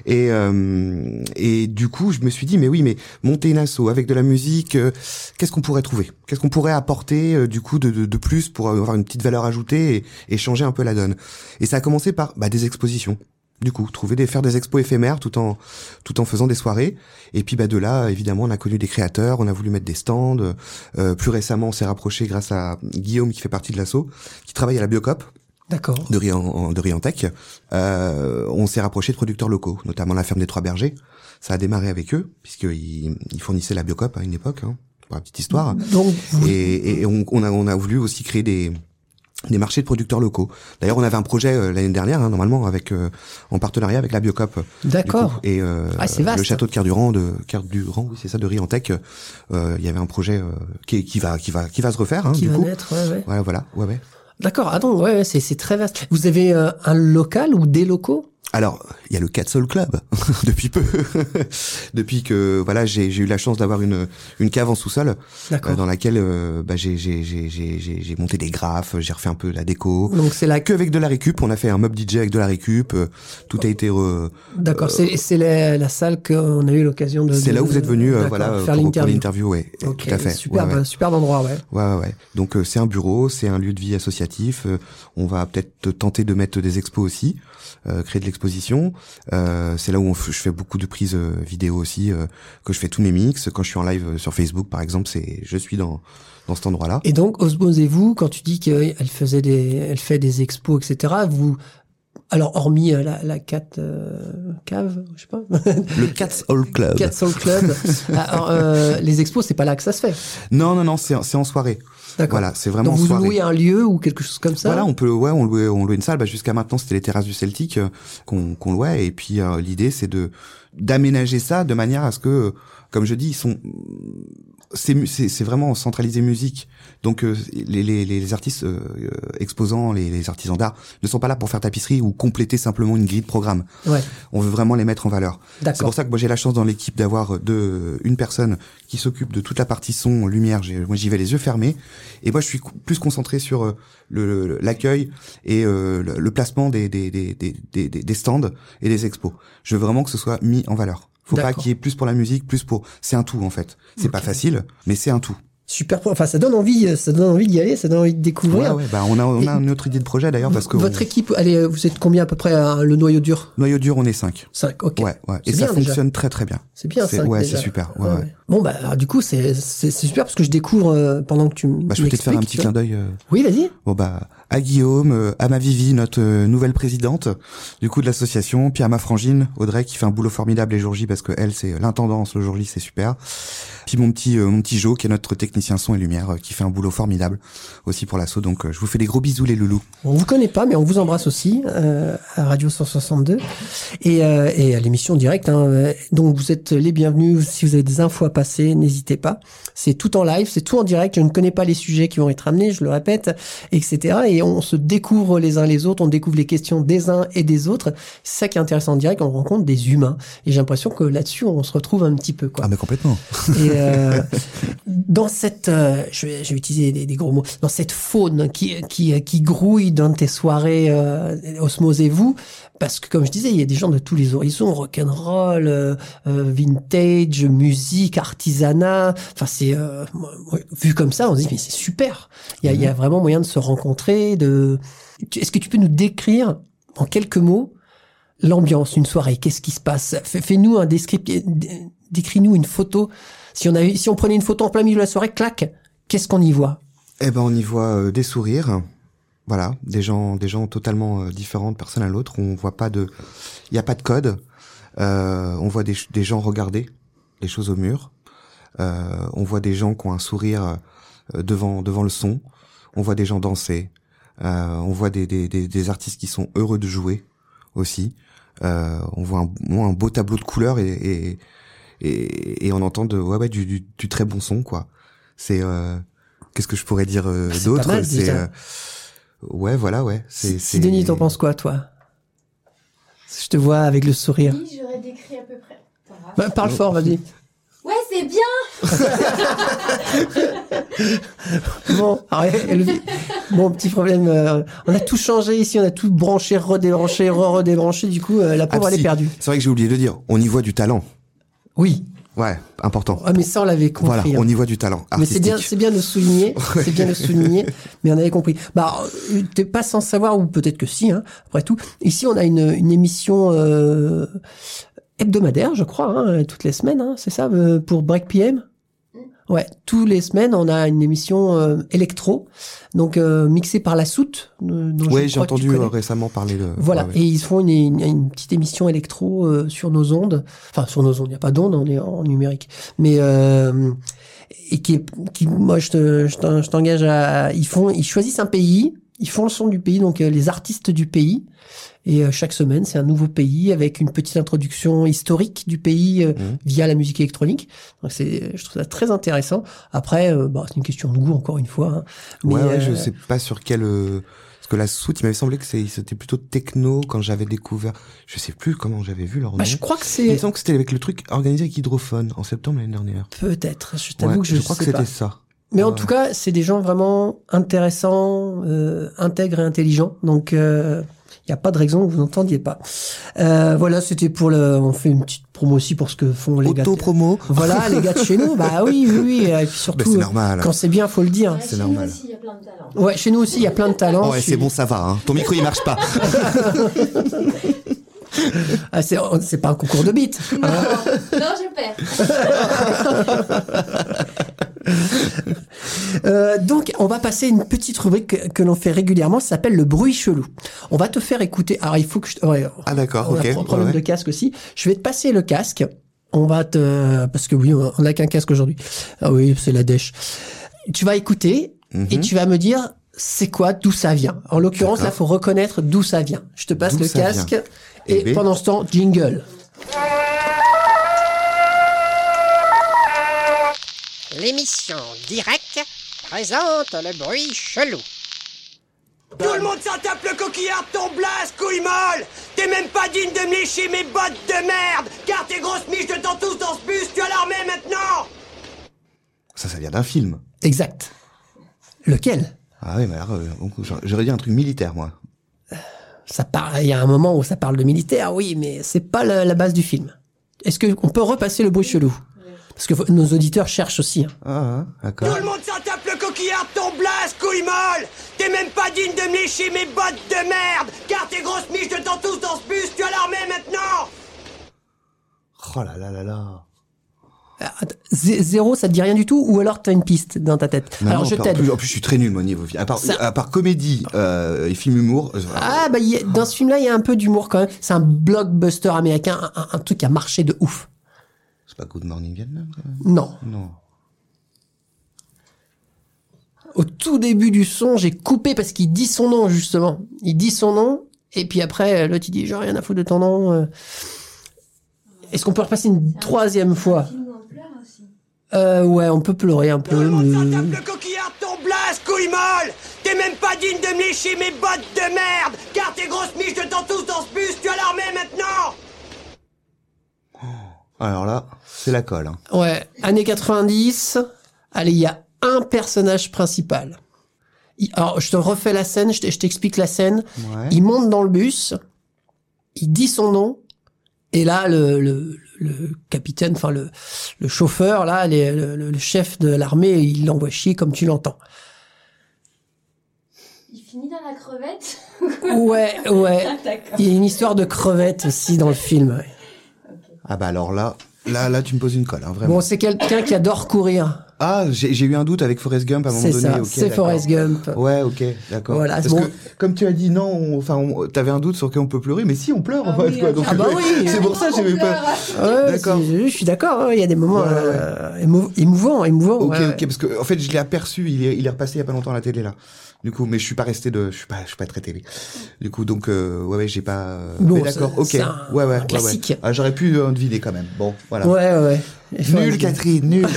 Et euh, et du coup, je me suis dit, mais oui, mais monter une asso avec de la musique, euh, qu'est-ce qu'on pourrait trouver? Qu'est-ce qu'on pourrait apporter euh, du coup de, de, de plus pour avoir une petite valeur ajoutée et, et changer un peu la donne? Et ça a commencé par bah, des expositions. Du coup, trouver des faire des expos éphémères tout en tout en faisant des soirées. Et puis bah de là, évidemment, on a connu des créateurs, on a voulu mettre des stands. Euh, plus récemment, on s'est rapproché grâce à Guillaume qui fait partie de l'asso, qui travaille à la Biocop d'accord de Rian, de Riantec. Euh, on s'est rapproché de producteurs locaux, notamment la ferme des Trois Bergers. Ça a démarré avec eux, puisqu'ils ils fournissaient la Biocop à une époque, hein, pour la petite histoire. donc vous- Et, et on, on a, on a voulu aussi créer des des marchés de producteurs locaux. D'ailleurs, on avait un projet euh, l'année dernière, hein, normalement, avec euh, en partenariat avec la Biocop. du d'accord. Et euh, Ah, vaste. le château de Cardurand, de Cardurand, oui, c'est ça, de Riantec. euh, Il y avait un projet euh, qui, qui va, qui va, qui va se refaire. Hein, qui du va coup. naître ouais, ouais. Ouais, voilà, ouais, ouais. D'accord ah non ouais, c'est très vaste. Vous avez euh, un local ou des locaux? Alors, il y a le Cat Soul Club depuis peu, depuis que voilà, j'ai eu la chance d'avoir une une cave en sous-sol euh, dans laquelle euh, bah, j'ai j'ai j'ai j'ai j'ai j'ai monté des graphes, j'ai refait un peu la déco. donc c'est la Que avec de la récup, on a fait un mob DJ avec de la récup. euh, tout a été re- D'accord, c'est c'est la, la salle qu'on a eu l'occasion de. C'est là où vous êtes venu, voilà, faire l'interview. ouais, Ok, tout à fait. Superbe, Ouais, ouais. superbe endroit, ouais. Ouais, ouais, ouais. Donc c'est un bureau, c'est un lieu de vie associatif. on va peut-être tenter de mettre des expos aussi, créer de l'exposition. Euh, c'est là où on je fais beaucoup de prises euh, vidéo aussi, euh, que je fais tous mes mix. Quand je suis en live euh, sur Facebook, par exemple, c'est je suis dans dans cet endroit-là. Et donc, Osmose et vous, quand tu dis qu'elle faisait des, elle fait des expos, etc., vous, alors hormis euh, la, la cat euh, cave, je sais pas, Le Cats All Club. cat soul club, alors, euh, les expos, c'est pas là que ça se fait. Non, non, non, c'est c'est en soirée. D'accord. Voilà, c'est vraiment Donc vous soirée. louez un lieu ou quelque chose comme ça. Voilà, on peut, ouais, on louait, on louait une salle. Bah, jusqu'à maintenant, c'était les terrasses du Celtic euh, qu'on qu'on louait. Et puis euh, l'idée, c'est de d'aménager ça de manière à ce que, comme je dis, ils sont, c'est mu- c'est c'est vraiment centralisé musique. Donc euh, les, les les artistes euh, euh, exposants, les, les artisans d'art, ne sont pas là pour faire tapisserie ou compléter simplement une grille de programme. Ouais, On veut vraiment les mettre en valeur. C'est pour ça que moi j'ai la chance dans l'équipe d'avoir deux, une personne qui s'occupe de toute la partie son, lumière. J'ai- Moi j'y vais les yeux fermés. Et moi je suis plus concentré sur euh, le- le- l'accueil et euh, le, le placement des, des, des, des stands et des expos. Je veux vraiment que ce soit mis en valeur. Faut pas qu'il y ait plus pour la musique, plus pour. C'est un tout en fait. C'est pas facile, mais c'est un tout. Super. Enfin, ça donne envie, ça donne envie d'y aller, ça donne envie de Ouais, découvrir. ouais. Bah on a on a une autre idée de projet d'ailleurs parce que Votre on- équipe, allez, vous êtes combien à peu près à le noyau dur? Noyau dur on est cinq. 5, ok. Ouais, ouais. Et ça bien, déjà. fonctionne très très bien. C'est bien ouais, c'est super. Ouais, Ah ouais. Bon, bah, du coup, c'est super parce que je découvre euh, pendant que tu m- Bah, je peux peut-être faire un petit clin d'œil. euh, Oui, vas-y. Bon bah à Guillaume, euh, à ma Vivi, notre euh, nouvelle présidente du coup de l'association, puis à ma frangine Audrey qui fait un boulot formidable les jours J parce que elle c'est l'intendance le jour J c'est super. Puis mon petit euh, mon petit Jo qui est notre technicien son et lumière euh, qui fait un boulot formidable aussi pour l'assaut. Donc euh, je vous fais des gros bisous les loulous. On vous connaît pas, mais on vous embrasse aussi euh, à Radio 162 et, euh, et à l'émission directe. Hein. Euh, Donc vous êtes les bienvenus. Si vous avez des infos à passer, n'hésitez pas. C'est tout en live, c'est tout en direct. Je ne connais pas les sujets qui vont être amenés, je le répète, etc. Et on se découvre les uns les autres, on découvre les questions des uns et des autres. C'est ça qui est intéressant en direct, on rencontre des humains. Et j'ai l'impression que là-dessus, on se retrouve un petit peu. Quoi. Ah mais complètement. Et euh, dans cette, euh, je, vais, je vais utiliser des, des gros mots, dans cette faune qui, qui, qui grouille dans tes soirées euh, Osmose et vous, parce que comme je disais, il y a des gens de tous les horizons, rock'n'roll, euh, euh, vintage, musique, artisanat. Enfin, c'est euh, vu comme ça, on se dit mais c'est super. Il y a, il y a vraiment moyen de se rencontrer. De, est-ce que tu peux nous décrire en quelques mots l'ambiance d'une soirée? Qu'est-ce qui se passe? Fais- Fais-nous un descriptif, décris-nous une photo. Si on avait, si on prenait une photo en plein milieu de la soirée, clac, qu'est-ce qu'on y voit? Eh ben on y voit euh, des sourires. Voilà, des gens, des gens totalement euh, différents de personne à l'autre. On voit pas de, il y a pas de code. Euh, on voit des, gens regarder les choses au mur. Euh, on voit des gens qui ont un sourire euh, devant devant le son. On voit des gens danser. Euh, on voit des, des, des, artistes qui sont heureux de jouer aussi. Euh, on voit un, un beau tableau de couleurs et et, et, et on entend de ouais, ouais du, du, du très bon son quoi. C'est euh, qu'est-ce que je pourrais dire d'autre? C'est euh, ouais voilà ouais. C'est Si Denis, t'en penses quoi, toi? Je te vois avec le sourire. Oui, j'aurais décrit à peu près. Bah, parle fort, vas-y. Ouais, c'est bien Bon, arrête, le- bon, petit problème. euh, on a tout changé ici, on a tout branché, redébranché, re-redébranché. Du coup, euh, la pauvre, Ah, elle est perdue. C'est vrai que j'ai oublié de dire. On y voit du talent. Oui. Ouais, important. Ah, mais ça, on l'avait compris. Voilà, hein. on y voit du talent. Mais c'est bien, c'est bien de le souligner. C'est bien de souligner. Mais on avait compris. Bah, euh, t'es pas sans savoir, ou peut-être que si, hein, après tout. Ici, on a une, une émission, euh, hebdomadaire, je crois, hein, toutes les semaines, hein, c'est ça, euh, pour Break PM? Ouais, tous les semaines, on a une émission euh, électro, donc euh, mixée par la soute. euh, Ouais, j'ai entendu euh, récemment parler de. Voilà, ouais. et ils font une, une, une petite émission électro euh, sur nos ondes, enfin sur nos ondes, il n'y a pas d'ondes, on est en numérique, mais euh, et qui, qui moi je te- je t'en- je t'engage à, ils font, ils choisissent un pays, ils font le son du pays, donc les artistes du pays, et euh, chaque semaine c'est un nouveau pays avec une petite introduction historique du pays euh, Mhm. via la musique électronique. Donc c'est, je trouve ça très intéressant. Après, euh, bah, c'est une question de goût encore une fois. hein. Ouais, Mais, ouais, je euh, sais pas sur quel. euh, Parce que la soute, il m'avait semblé que c'est- c'était plutôt techno quand j'avais découvert. Je sais plus comment j'avais vu leur nom. bah, je crois que Il me c'est semble que c'était avec le truc organisé avec Hydrophone en septembre l'année dernière. peut-être. Je t'avoue Ouais, que je, crois sais que c'était ça. Mais en Ouais. tout cas, c'est des gens vraiment intéressants, euh, intègres et intelligents. Donc, il n'y a pas de raison que vous n'entendiez pas. Euh, voilà, c'était pour le... On fait une petite promo aussi pour ce que font les gars. Auto-promo. Voilà, les gars de chez nous. Bah oui, oui, oui. Et puis surtout, c'est normal. quand c'est bien, faut le dire. C'est chez normal. Nous aussi, il y a plein de talents. Ouais, chez nous aussi, il y a plein de talents. Oh, ouais, c'est suis- bon, ça va. Hein. Ton micro, il marche pas. Ah, c'est, c'est pas un concours de beats. Non, non, je perds. Euh, donc, on va passer une petite rubrique que, que l'on fait régulièrement. Ça s'appelle le bruit chelou. On va te faire écouter. Alors, il faut que je. ouais, Ah d'accord, on ok. un problème ouais, de casque aussi. Je vais te passer le casque. On va te parce que oui, on n'a qu'un casque aujourd'hui. Ah oui, c'est la dèche. Tu vas écouter Mhm. et tu vas me dire c'est quoi, d'où ça vient? En l'occurrence, là, faut reconnaître d'où ça vient. Je te passe le casque vient. et Eh ben. pendant ce temps, jingle. L'émission Direct présente le bruit chelou. Tout le monde s'en tape le coquillard de ton blase, couille molle T'es même pas digne de me lécher mes bottes de merde Car tes grosses miches de temps tous dans ce bus, tu as l'armée maintenant Ça, ça vient d'un film. Exact. Lequel? Ah oui, mais alors, euh, j'aurais- dit un truc militaire, moi. Ça parle. Il y a un moment où ça parle de militaire, oui, mais c'est pas la, la base du film. Est-ce que on peut repasser le bruit chelou? Parce que nos auditeurs cherchent aussi. hein. Ah, hein, d'accord. Tout le monde s'en tape le coquillard ton blase, couille molle T'es même pas digne de me lécher mes bottes de merde Car tes grosses miches de temps tous dans ce bus, tu as l'armée maintenant Oh là là là là. Zé- Zéro, ça te dit rien du tout ou alors t'as une piste dans ta tête Non, Alors non, je en t'aide. plus, en plus, je suis très nul, moi, niveau film. À part, Ça- à part comédie euh, et film humour. euh, Ah bah a- dans ce film-là, il y a un peu d'humour quand même. C'est un blockbuster américain, un, un- un truc qui a marché de ouf. C'est pas Good Morning Vietnam, quand même? Non. Non. Au tout début du son, j'ai coupé parce qu'il dit son nom justement. Il dit son nom et puis après l'autre il dit j'ai rien à foutre de ton nom. euh. Est-ce qu'on peut repasser une troisième fois? Euh, Ouais, on peut pleurer un peu. Le mais- coquillard ton blase, couille molle T'es même pas digne de me lécher mes bottes de merde Car tes grosses miches de tous dans ce bus, tu as l'armée maintenant Alors là, c'est la colle. Hein. Ouais, années 90. Allez, il y a un personnage principal. Il- alors, je te refais la scène, je t'explique la scène. Ouais. Il monte dans le bus, il dit son nom, et là, le, le, le capitaine, enfin le, le chauffeur, là, les- le, chef de l'armée, il l'envoie chier comme tu l'entends. Il finit dans la crevette. Ouais, ouais. Ah. Il y a une histoire de crevette aussi dans le film. ouais. Ah bah alors là, là, là, tu me poses une colle, hein, vraiment. Bon, c'est quelqu'un qui adore courir. Ah, j'ai eu un doute avec Forrest Gump à un moment C'est donné. ça, ok, c'est. Forrest Gump. Ouais, ok, d'accord. Voilà, Parce bon. que, comme tu as dit, non, on- enfin, on- t'avais un doute sur qu'on peut pleurer, mais si, on pleure, en Ah fait, oui, quoi. on Donc, Ah bah oui. C'est pour ça que j'avais pas. Ouais, D'accord. Je suis d'accord, hein, il y a des moments Ouais, euh, émou- émouvants, émouvants. Ok, ouais, ok, parce que en fait, je l'ai aperçu, il est, il est repassé il y a pas longtemps à la télé là. Du coup, mais je suis pas resté de, je suis pas, je suis pas très télé. Du coup, donc, euh, ouais, ouais, j'ai pas. Bon, d'accord, ok, un- ouais, ouais, ouais, ouais. classique. Ah, j'aurais pu euh, deviner quand même. Bon, voilà. Ouais, ouais, Nul. Catherine, nul.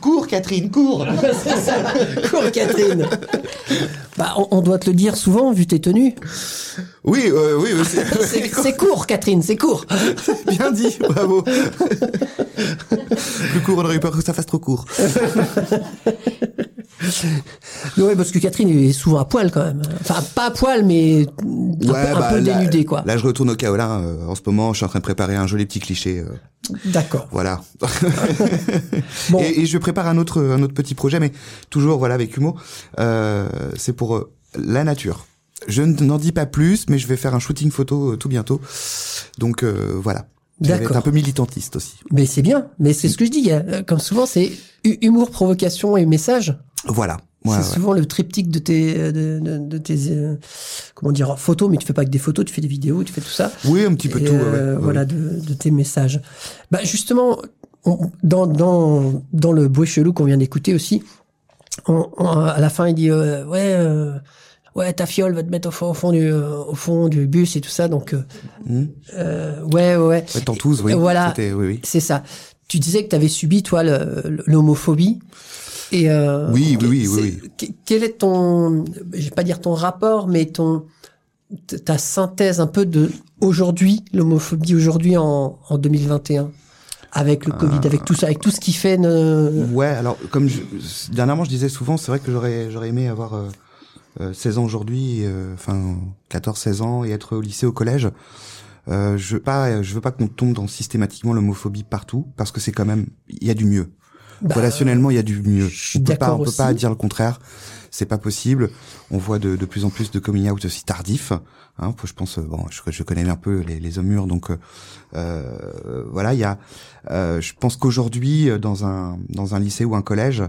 cours, Catherine, cours. Cours, Catherine. bah, on, on doit te le dire souvent, vu tes tenues. Oui, euh, oui, oui, c'est court, Catherine, c'est court. bien dit, bravo. Plus court, on aurait eu peur que ça fasse trop court. Ouais, parce que Catherine est souvent à poil quand même. Enfin, pas à poil, mais un peu, bah, peu dénudée, quoi. Là, je retourne au Kaolin. euh, en ce moment, je suis en train de préparer un joli petit cliché. euh, D'accord. Voilà. Bon. et, et je prépare un autre, un autre petit projet, mais toujours voilà avec humour. Euh, c'est pour euh, la nature. Je n'en dis pas plus, mais je vais faire un shooting photo euh, tout bientôt. Donc euh, voilà. Être D'accord. un peu militantiste aussi. Mais c'est bien. Mais c'est ce que je dis. euh, Comme souvent, c'est hu- humour, provocation et message. Voilà. Ouais, c'est ouais. souvent le triptyque de tes, de, de, de tes, euh, comment dire, photos. Mais tu fais pas que des photos, tu fais des vidéos, tu fais tout ça. Oui, un petit peu Et, tout. ouais, euh, voilà, de, de tes messages. Bah, justement, on- dans, dans, dans le bruit chelou qu'on vient d'écouter aussi, on- on- à la fin, il dit, euh, ouais, euh, ouais, ta fiole va te mettre au fond, au fond du, euh, au fond du bus et tout ça. Donc, euh, ouais, ouais, ouais. Tantouze, oui. Voilà. C'était- Oui, oui. C'est ça. Tu disais que tu avais subi, toi, l'homophobie. Et euh, Oui, oui, oui, oui, que- Quel est ton, je vais pas dire ton rapport, mais ton, ta synthèse un peu de aujourd'hui, l'homophobie aujourd'hui en, en 2021, avec le Covid, Euh. avec tout ça, avec tout ce qui fait. Ne... Ouais, alors comme je, dernièrement je disais souvent, c'est vrai que j'aurais j'aurais aimé avoir euh, 16 ans aujourd'hui, euh, enfin 14-16 ans et être au lycée, au collège. Euh, je veux pas, je veux pas qu'on tombe dans systématiquement l'homophobie partout, parce que c'est quand même, il y a du mieux. Bah, Relationnellement, il y a du mieux. je suis On peut pas, on peut pas dire le contraire. C'est pas possible. On voit de, de plus en plus de coming out aussi tardifs. Hein, je pense, euh, bon, je, je connais un peu les, les hommes mûrs, donc euh, euh, voilà, il y a. euh, je pense qu'aujourd'hui, euh, dans un dans un lycée ou un collège,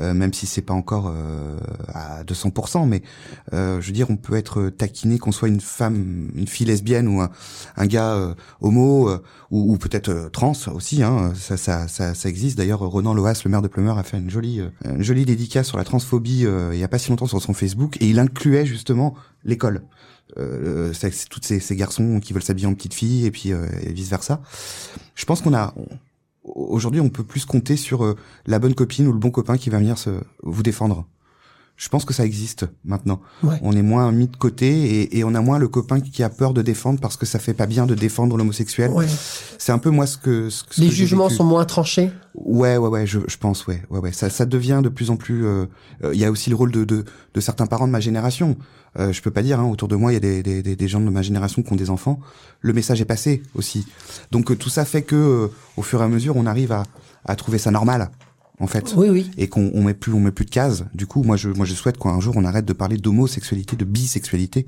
euh, même si c'est pas encore euh, à 200%, mais euh, je veux dire, on peut être taquiné, qu'on soit une femme, une fille lesbienne ou un, un gars euh, homo euh, ou, ou peut-être euh, trans aussi. Hein, ça, ça, ça, ça existe. D'ailleurs, Ronan Loas, le maire de Plumeur, a fait une jolie, euh, une jolie dédicace sur la transphobie euh, il y a pas si longtemps sur son Facebook et il incluait justement l'école. Euh, toutes ces, ces garçons qui veulent s'habiller en petite fille et puis euh, vice versa. Je pense qu'on a aujourd'hui on peut plus compter sur euh, la bonne copine ou le bon copain qui va venir se vous défendre. Je pense que ça existe maintenant. Ouais. On est moins mis de côté et, et on a moins le copain qui a peur de défendre parce que ça fait pas bien de défendre l'homosexuel. Ouais. C'est un peu moi ce que ce, ce Les que jugements sont moins tranchés. Ouais, ouais, ouais, je, je pense, ouais, ouais, ouais. Ça, ça devient de plus en plus. euh, euh, Il y a aussi le rôle de, de, de certains parents de ma génération. Euh, je peux pas dire. Hein, autour de moi, il y a des, des, des, gens de ma génération qui ont des enfants. Le message est passé aussi. Donc euh, tout ça fait que, euh, au fur et à mesure, on arrive à, à trouver ça normal. En fait. Oui, oui. Et qu'on on met plus, on met plus de cases. Du coup, moi, je, moi, je souhaite qu'un jour, on arrête de parler d'homosexualité, de bisexualité,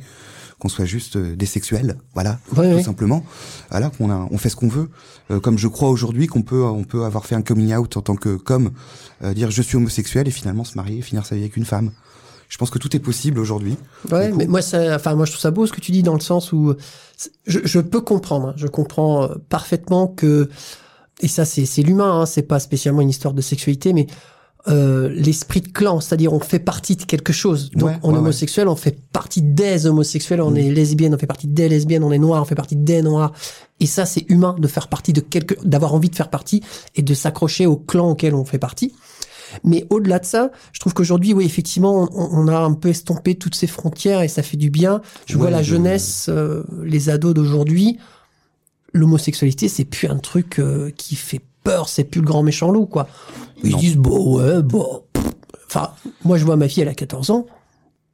qu'on soit juste euh, des sexuels, voilà, Ouais, tout simplement. Voilà, qu'on a, on fait ce qu'on veut. Euh, comme je crois aujourd'hui qu'on peut, on peut avoir fait un coming out en tant que, comme, euh, dire je suis homosexuel et finalement se marier, finir sa vie avec une femme. Je pense que tout est possible aujourd'hui. Ouais, mais moi, ça, enfin, moi, je trouve ça beau ce que tu dis dans le sens où je, je peux comprendre, hein, je comprends euh, parfaitement que, et ça, c'est, c'est l'humain, hein, c'est pas spécialement une histoire de sexualité, mais euh, l'esprit de clan, c'est-à-dire on fait partie de quelque chose. Donc, Ouais, on est ouais, ouais. homosexuel, on fait partie des homosexuels, on est lesbienne, on fait partie des lesbiennes, on est noir, on fait partie des noirs. Et ça, c'est humain de faire partie de quelque, d'avoir envie de faire partie et de s'accrocher au clan auquel on fait partie. Mais au-delà de ça, je trouve qu'aujourd'hui, oui, effectivement, on, on a un peu estompé toutes ces frontières et ça fait du bien. Je vois la je- jeunesse, euh, les ados d'aujourd'hui, l'homosexualité, c'est plus un truc euh, qui fait peur, c'est plus le grand méchant loup, quoi. Ils Non. disent, bon, ouais, bon. Enfin, moi, je vois ma fille, elle a 14 ans.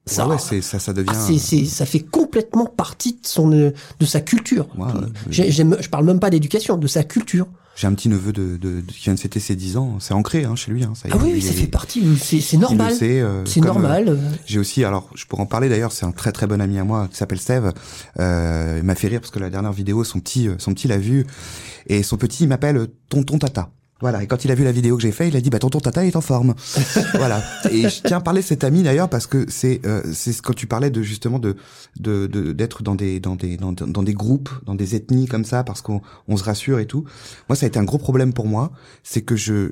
Ça, ouais, ça, ça devient. ah, c'est, ça fait complètement partie de son, euh, de sa culture. Ouais, j'aime- je parle même pas d'éducation, de sa culture. J'ai un petit neveu de, de, de- qui vient de fêter ses 10 ans. C'est ancré hein, chez lui. Hein, ça, Ah oui, ça fait partie, c'est, normal. euh, C'est comme, normal. euh, J'ai aussi, alors je pourrais en parler d'ailleurs, c'est un très très bon ami à moi qui s'appelle Steve. Euh, il m'a fait rire parce que la dernière vidéo, son petit, euh, son petit l'a vu et son petit il m'appelle euh, tonton tata. Voilà. Et quand il a vu la vidéo que j'ai fait, il a dit bah tonton tata est en forme. voilà. Et je tiens à parler de cet ami d'ailleurs parce que c'est euh, c'est ce- quand tu parlais de justement de de de- d'être dans des dans des dans, dans des groupes, dans des ethnies comme ça parce qu'on on se rassure et tout. Moi, ça a été un gros problème pour moi, c'est que je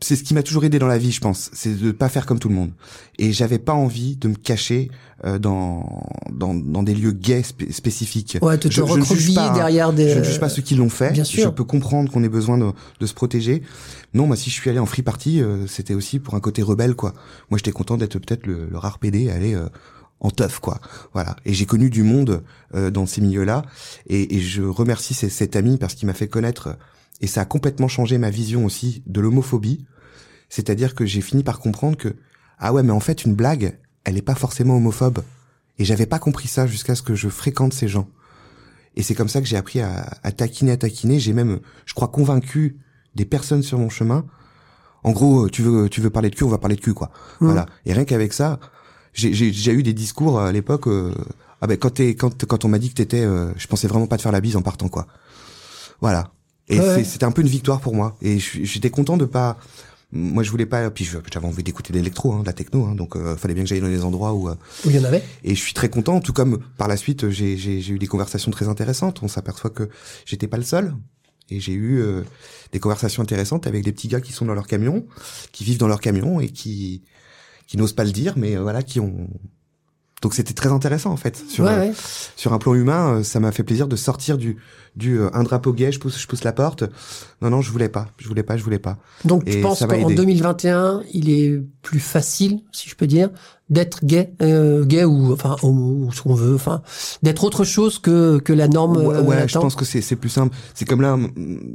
c'est ce qui m'a toujours aidé dans la vie, je pense, c'est de pas faire comme tout le monde. Et j'avais pas envie de me cacher euh, dans, dans dans des lieux gays spé- spécifiques. Ouais, te, te Je- je ne juge pas, hein. derrière des. Je ne juge pas ceux qui l'ont fait. Bien sûr. Je peux comprendre qu'on ait besoin de, de se protéger. Non, moi, si je suis allé en free party, euh, c'était aussi pour un côté rebelle, quoi. Moi, j'étais content d'être peut-être le, le rare PD à aller euh, en teuf, quoi. Voilà. Et j'ai connu du monde euh, dans ces milieux-là. Et, et je remercie ces- cet ami parce qu'il m'a fait connaître. Et ça a complètement changé ma vision aussi de l'homophobie. C'est-à-dire que j'ai fini par comprendre que ah ouais, mais en fait, une blague, elle est pas forcément homophobe. Et j'avais pas compris ça jusqu'à ce que je fréquente ces gens. Et c'est comme ça que j'ai appris à, à taquiner, à taquiner. J'ai même, je crois, convaincu des personnes sur mon chemin. En gros, tu veux, tu veux parler de cul, on va parler de cul, quoi. Mm. Voilà. Et rien qu'avec ça, j'ai eu des discours à l'époque. euh, ah ben quand t'es, quand quand on m'a dit que t'étais, euh, je pensais vraiment pas te faire la bise en partant, quoi. Voilà. Et Ouais, c'était un peu une victoire pour moi. Et j'étais content de pas. Moi, je voulais pas. Puis j'avais envie d'écouter l'électro, hein, de la techno. Hein, donc, euh, fallait bien que j'aille dans des endroits où. euh, Où il y en avait. et je suis très content, tout comme par la suite, j'ai j'ai- j'ai eu des conversations très intéressantes. On s'aperçoit que j'étais pas le seul. Et j'ai eu euh, des conversations intéressantes avec des petits gars qui sont dans leur camion, qui vivent dans leur camion et qui qui n'osent pas le dire, mais euh, voilà, qui ont. Donc c'était très intéressant en fait. Sur, ouais, euh, ouais. sur un plan humain, euh, ça m'a fait plaisir de sortir du du euh, un drapeau gay, je pousse je pousse la porte. Non non, je voulais pas, je voulais pas, je voulais pas. Donc tu penses qu'en aidé. 2021, il est plus facile, si je peux dire, d'être gay, euh, gay ou enfin homo ou ce qu'on veut, enfin d'être autre chose que que la norme. Ouais, euh, ouais, je l'attend. pense que c'est c'est plus simple. C'est comme là,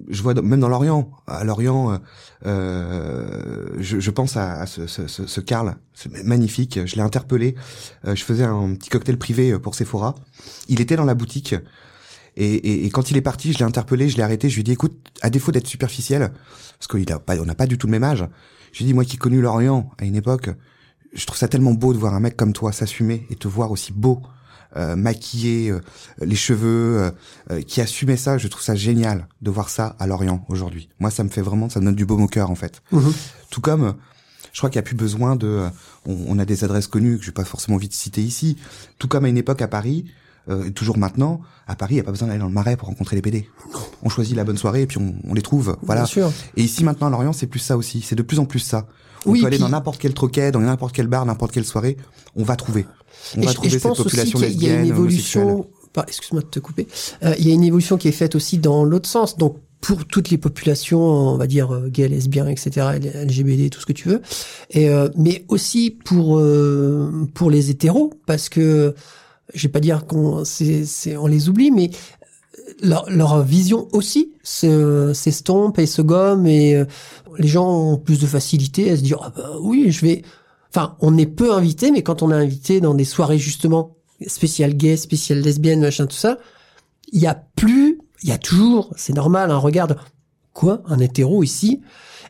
je vois même dans l'Orient. À l'Orient, euh, euh, je, je pense à, à ce, ce, ce, ce Karl, magnifique. Je l'ai interpellé. Euh, je faisais un petit cocktail privé pour Sephora. Il était dans la boutique. Et, et, et quand il est parti, je l'ai interpellé, je l'ai arrêté, je lui ai dit, écoute, à défaut d'être superficiel, parce qu'on a pas, on n'a pas du tout le même âge, je lui ai dit, moi qui ai connu l'Orient à une époque, je trouve ça tellement beau de voir un mec comme toi s'assumer et te voir aussi beau, euh, maquillé, euh, les cheveux, euh, euh, qui assumait ça. Je trouve ça génial de voir ça à Lorient aujourd'hui. Moi, ça me fait vraiment, ça me donne du baume au cœur en fait. Mhm. Tout comme, je crois qu'il n'y a plus besoin de, euh, on, on a des adresses connues que j'ai pas forcément envie de citer ici. Tout comme à une époque à Paris, euh, toujours maintenant, à Paris, il n'y a pas besoin d'aller dans le marais pour rencontrer les PD. On choisit la bonne soirée et puis on, on les trouve. Voilà. Bien sûr. Et ici maintenant à Lorient, c'est plus ça aussi. C'est de plus en plus ça. On Oui, peut aller puis- dans n'importe quel troquet, dans n'importe quel bar, n'importe quelle soirée, on va trouver. On Et va je, et trouver je cette pense aussi population qu'il y a une lesbienne, évolution. Excuse-moi de te couper. Euh, il y a une évolution qui est faite aussi dans l'autre sens. Donc pour toutes les populations, on va dire euh, gays, lesbiens, etc., LGBT, tout ce que tu veux, et euh, mais aussi pour euh, pour les hétéros, parce que je vais pas dire qu'on c'est, c'est on les oublie, mais leur, leur vision aussi s'estompe et se gomme et euh, les gens ont plus de facilité à se dire ah bah oui je vais enfin on est peu invité mais quand on est invité dans des soirées justement spéciales gays spéciales lesbiennes machin tout ça il y a plus il y a toujours c'est normal hein, regarde quoi un hétéro ici?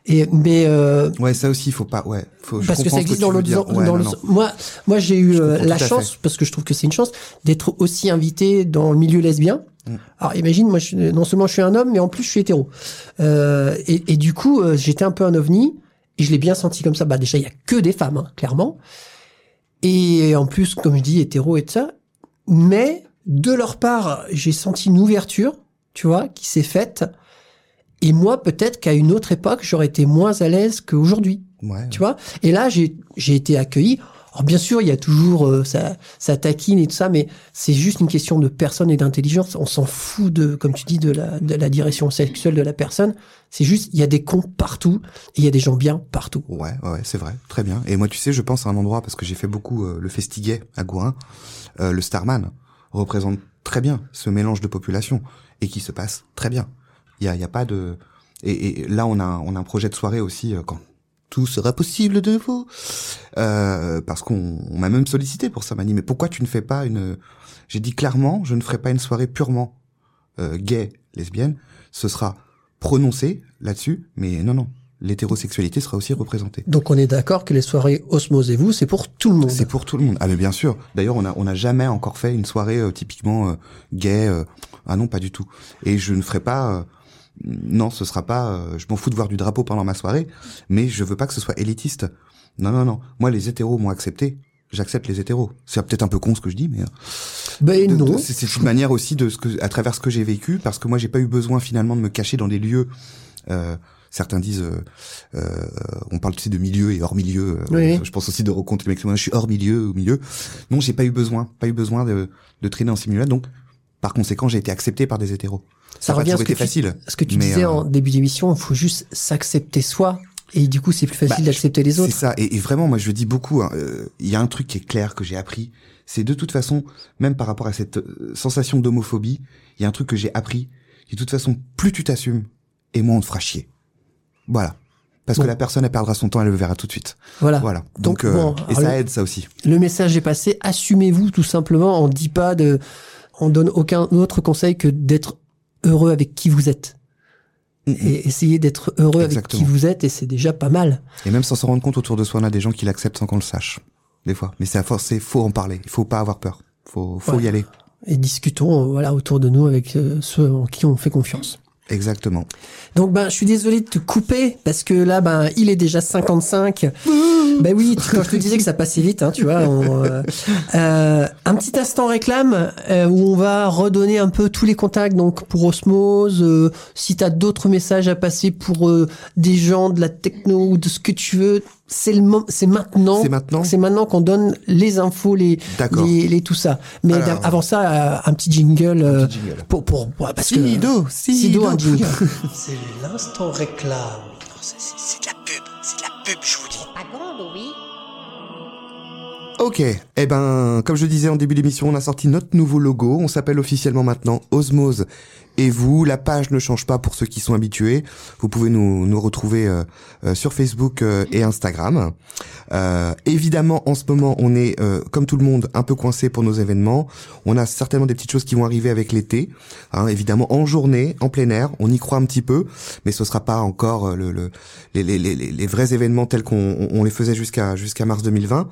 Et mais euh, Ouais, ça aussi, il faut pas. Ouais, faut. je parce que ça existe dans l'autre Ouais, moi moi j'ai eu euh, la chance parce que je trouve que c'est une chance d'être aussi invité dans le milieu lesbien. Mm. alors imagine moi je, non seulement je suis un homme mais en plus je suis hétéro. Euh, et, et du coup euh, j'étais un peu un ovni et je l'ai bien senti comme ça. Bah déjà il y a que des femmes hein, clairement. Et en plus comme je dis hétéro et tout ça. Mais de leur part j'ai senti une ouverture tu vois qui s'est faite et moi peut-être qu'à une autre époque j'aurais été moins à l'aise qu'aujourd'hui Ouais. tu vois? Et là j'ai j'ai été accueilli alors bien sûr il y a toujours euh, ça ça taquine et tout ça mais c'est juste une question de personne et d'intelligence on s'en fout de comme tu dis de la de la direction sexuelle de la personne c'est juste il y a des cons partout et il y a des gens bien partout Ouais, ouais, c'est vrai, très bien. Et moi, tu sais, je pense à un endroit parce que j'ai fait beaucoup euh, le Festiguet à Gourin. Euh, le Starman représente très bien ce mélange de population et qui se passe très bien. Il y a, il y a pas de. Et, et là, on a, on a un projet de soirée aussi euh, quand tout sera possible de nouveau. Euh, parce qu'on on m'a même sollicité pour ça. M'a dit mais pourquoi tu ne fais pas une. J'ai dit clairement, je ne ferai pas une soirée purement euh, gay, lesbienne. Ce sera prononcé là-dessus, mais non, non. L'hétérosexualité sera aussi représentée. donc on est d'accord que les soirées Osmose et vous c'est pour tout le monde C'est pour tout le monde. Ah mais bien sûr. D'ailleurs, on a on a jamais encore fait une soirée euh, typiquement gay. ah non, pas du tout. Et je ne ferai pas. Non, ce sera pas. euh, je m'en fous de voir du drapeau pendant ma soirée, mais je veux pas que ce soit élitiste. Non, non, non. Moi, les hétéros m'ont accepté. J'accepte les hétéros. C'est peut-être un peu con ce que je dis, mais euh, ben de- non c'est une manière aussi de ce que, à travers ce que j'ai vécu, parce que moi, j'ai pas eu besoin finalement de me cacher dans des lieux. Euh, certains disent, euh, euh, on parle tu sais de milieu et hors milieu. euh, Oui. Je pense aussi de rencontrer les mecs. Moi, je suis hors milieu, au milieu. Non, j'ai pas eu besoin, pas eu besoin de, de traîner en milieux-là. Donc, par conséquent, j'ai été accepté par des hétéros. ça revient à ce que, tu, facile. ce que tu disais euh, en début d'émission il faut juste s'accepter soi et du coup c'est plus facile Bah, d'accepter les C'est autres ça. Et, et vraiment, moi, je le dis beaucoup. hein, euh, Il y a un truc qui est clair que j'ai appris. C'est de toute façon, même par rapport à cette euh, sensation d'homophobie, il y a un truc que j'ai appris. Et de toute façon, plus tu t'assumes, et moins on te fera chier. Voilà. Parce Bon. que la personne, elle perdra son temps, elle le verra tout de suite. voilà Voilà. Donc, Donc, euh, bon, et ça le- aide, ça aussi. Le message est passé. Assumez-vous tout simplement. On dit pas de, on donne aucun autre conseil que d'être heureux avec qui vous êtes. Et essayez d'être heureux avec qui vous êtes et c'est déjà pas mal. Et même sans s'en rendre compte autour de soi, on a des gens qui l'acceptent sans qu'on le sache. Des fois. Mais c'est à force, c'est faut en parler. Il faut pas avoir peur. Faut, faut Ouais. y aller. Et discutons, euh, voilà, autour de nous avec euh, ceux en qui on fait confiance. Exactement. Donc ben, je suis désolé de te couper parce que là, ben, il est déjà 55. ben oui, tu- quand je te disais que ça passait vite, hein, tu vois. on, euh, euh, un petit instant réclame euh, où on va redonner un peu tous les contacts. Donc pour Osmose, euh, si t'as d'autres messages à passer pour euh, des gens de la techno ou de ce que tu veux, c'est le c'est maintenant. C'est maintenant C'est maintenant qu'on donne les infos, les, les, les tout ça. Mais Alors. avant ça, euh, un petit jingle. euh, petit jingle. Pour pour ouais, parce que Sido, Sido, un jingle. C'est l'instant réclame. C'est c'est de la pub, c'est de la pub, je vous dis. Pas grande, oui. Ok, eh ben, comme je disais en début d'émission, on a sorti notre nouveau logo. On s'appelle officiellement maintenant Osmose et vous. La page ne change pas pour ceux qui sont habitués. Vous pouvez nous, nous retrouver euh, euh, sur Facebook euh, et Instagram. Euh, évidemment, en ce moment, on est, comme tout le monde, un peu coincé pour nos événements. On a certainement des petites choses qui vont arriver avec l'été. Hein, évidemment, en journée, en plein air, on y croit un petit peu, mais ce sera pas encore le, le- les, les, les, les vrais événements tels qu'on on- les faisait jusqu'à jusqu'à mars 2020.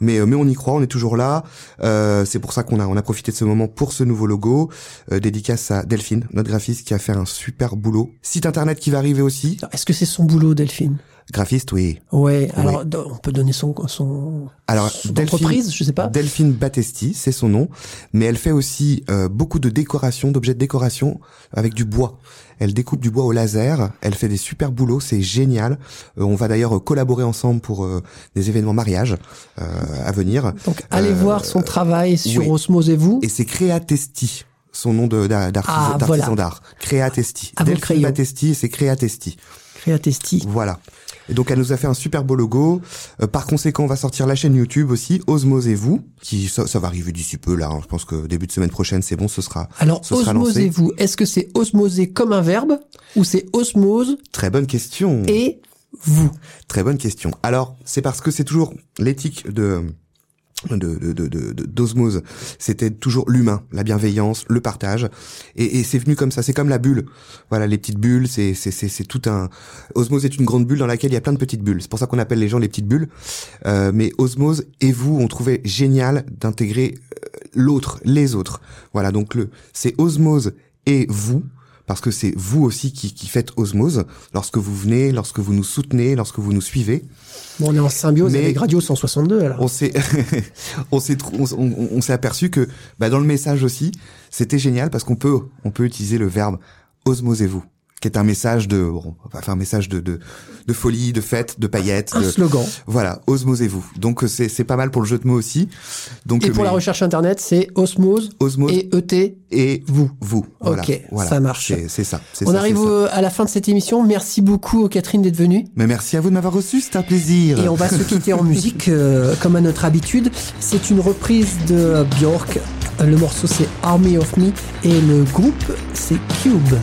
Mais mais on y croit, on est toujours là. Euh, c'est pour ça qu'on a on a profité de ce moment pour ce nouveau logo. Euh, dédicace à Delphine, notre graphiste qui a fait un super boulot. Site internet qui va arriver aussi. Est-ce que c'est son boulot, Delphine? Graphiste, oui. Ouais, alors on peut donner son son, Alors, son Delphine- entreprise, je sais pas. Delphine Battesti, c'est son nom, mais elle fait aussi euh, beaucoup de décoration, d'objets de décoration avec du bois. Elle découpe du bois au laser, elle fait des super boulots, c'est génial. Euh, on va d'ailleurs collaborer ensemble pour euh, des événements mariage euh, à venir. Donc allez Euh, voir son travail sur oui. Osmose et vous. Et c'est Créatesti, son nom d'artisan Ah, d'artisan voilà. d'art. Créatesti. Delphine. Battesti c'est Créatesti. Créatesti. Voilà. Et donc elle nous a fait un super beau logo. Euh, par conséquent, on va sortir la chaîne YouTube aussi, Osmose et vous, qui ça, ça va arriver d'ici peu là. hein. Je pense que début de semaine prochaine, c'est bon, ce sera. Alors ce osmosez-vous. Est-ce que c'est osmoser comme un verbe ou c'est osmose Très bonne question. et vous? Très bonne question. Alors, c'est parce que c'est toujours l'éthique de de de- de- d'osmose, c'était toujours l'humain, la bienveillance, le partage, et, et c'est venu comme ça. C'est comme la bulle. Voilà, les petites bulles, c'est c'est c'est c'est tout un. Osmose est une grande bulle dans laquelle il y a plein de petites bulles. C'est pour ça qu'on appelle les gens les petites bulles. Euh, mais Osmose et vous, on trouvait génial d'intégrer euh, l'autre, les autres. Voilà, donc le c'est Osmose et vous. Parce que c'est vous aussi qui, qui faites osmose lorsque vous venez, lorsque vous nous soutenez, lorsque vous nous suivez. Bon, on est en symbiose Mais- avec Radio 162 alors. On s'est, on s'est, trou- on, on- on s'est aperçu que, bah, dans le message aussi, c'était génial parce qu'on peut, on peut utiliser le verbe osmosez-vous, qui est un message de, enfin un message de, de, de folie, de fête, de paillettes. Un de- slogan. Voilà, osmosez-vous. Donc c'est, c'est pas mal pour le jeu de mots aussi. Donc Et pour mais- la recherche internet, c'est Osmose, Osmose et ET. et vous. Vous. Voilà, Ok, voilà. ça marche. C'est, c'est ça. c'est On ça, arrive ça. à la fin de cette émission. Merci beaucoup Catherine d'être venue. Mais merci à vous de m'avoir reçu, c'était un plaisir. Et on va se quitter en musique euh, comme à notre habitude. C'est une reprise de Björk. Le morceau c'est Army of Me et le groupe c'est Cube.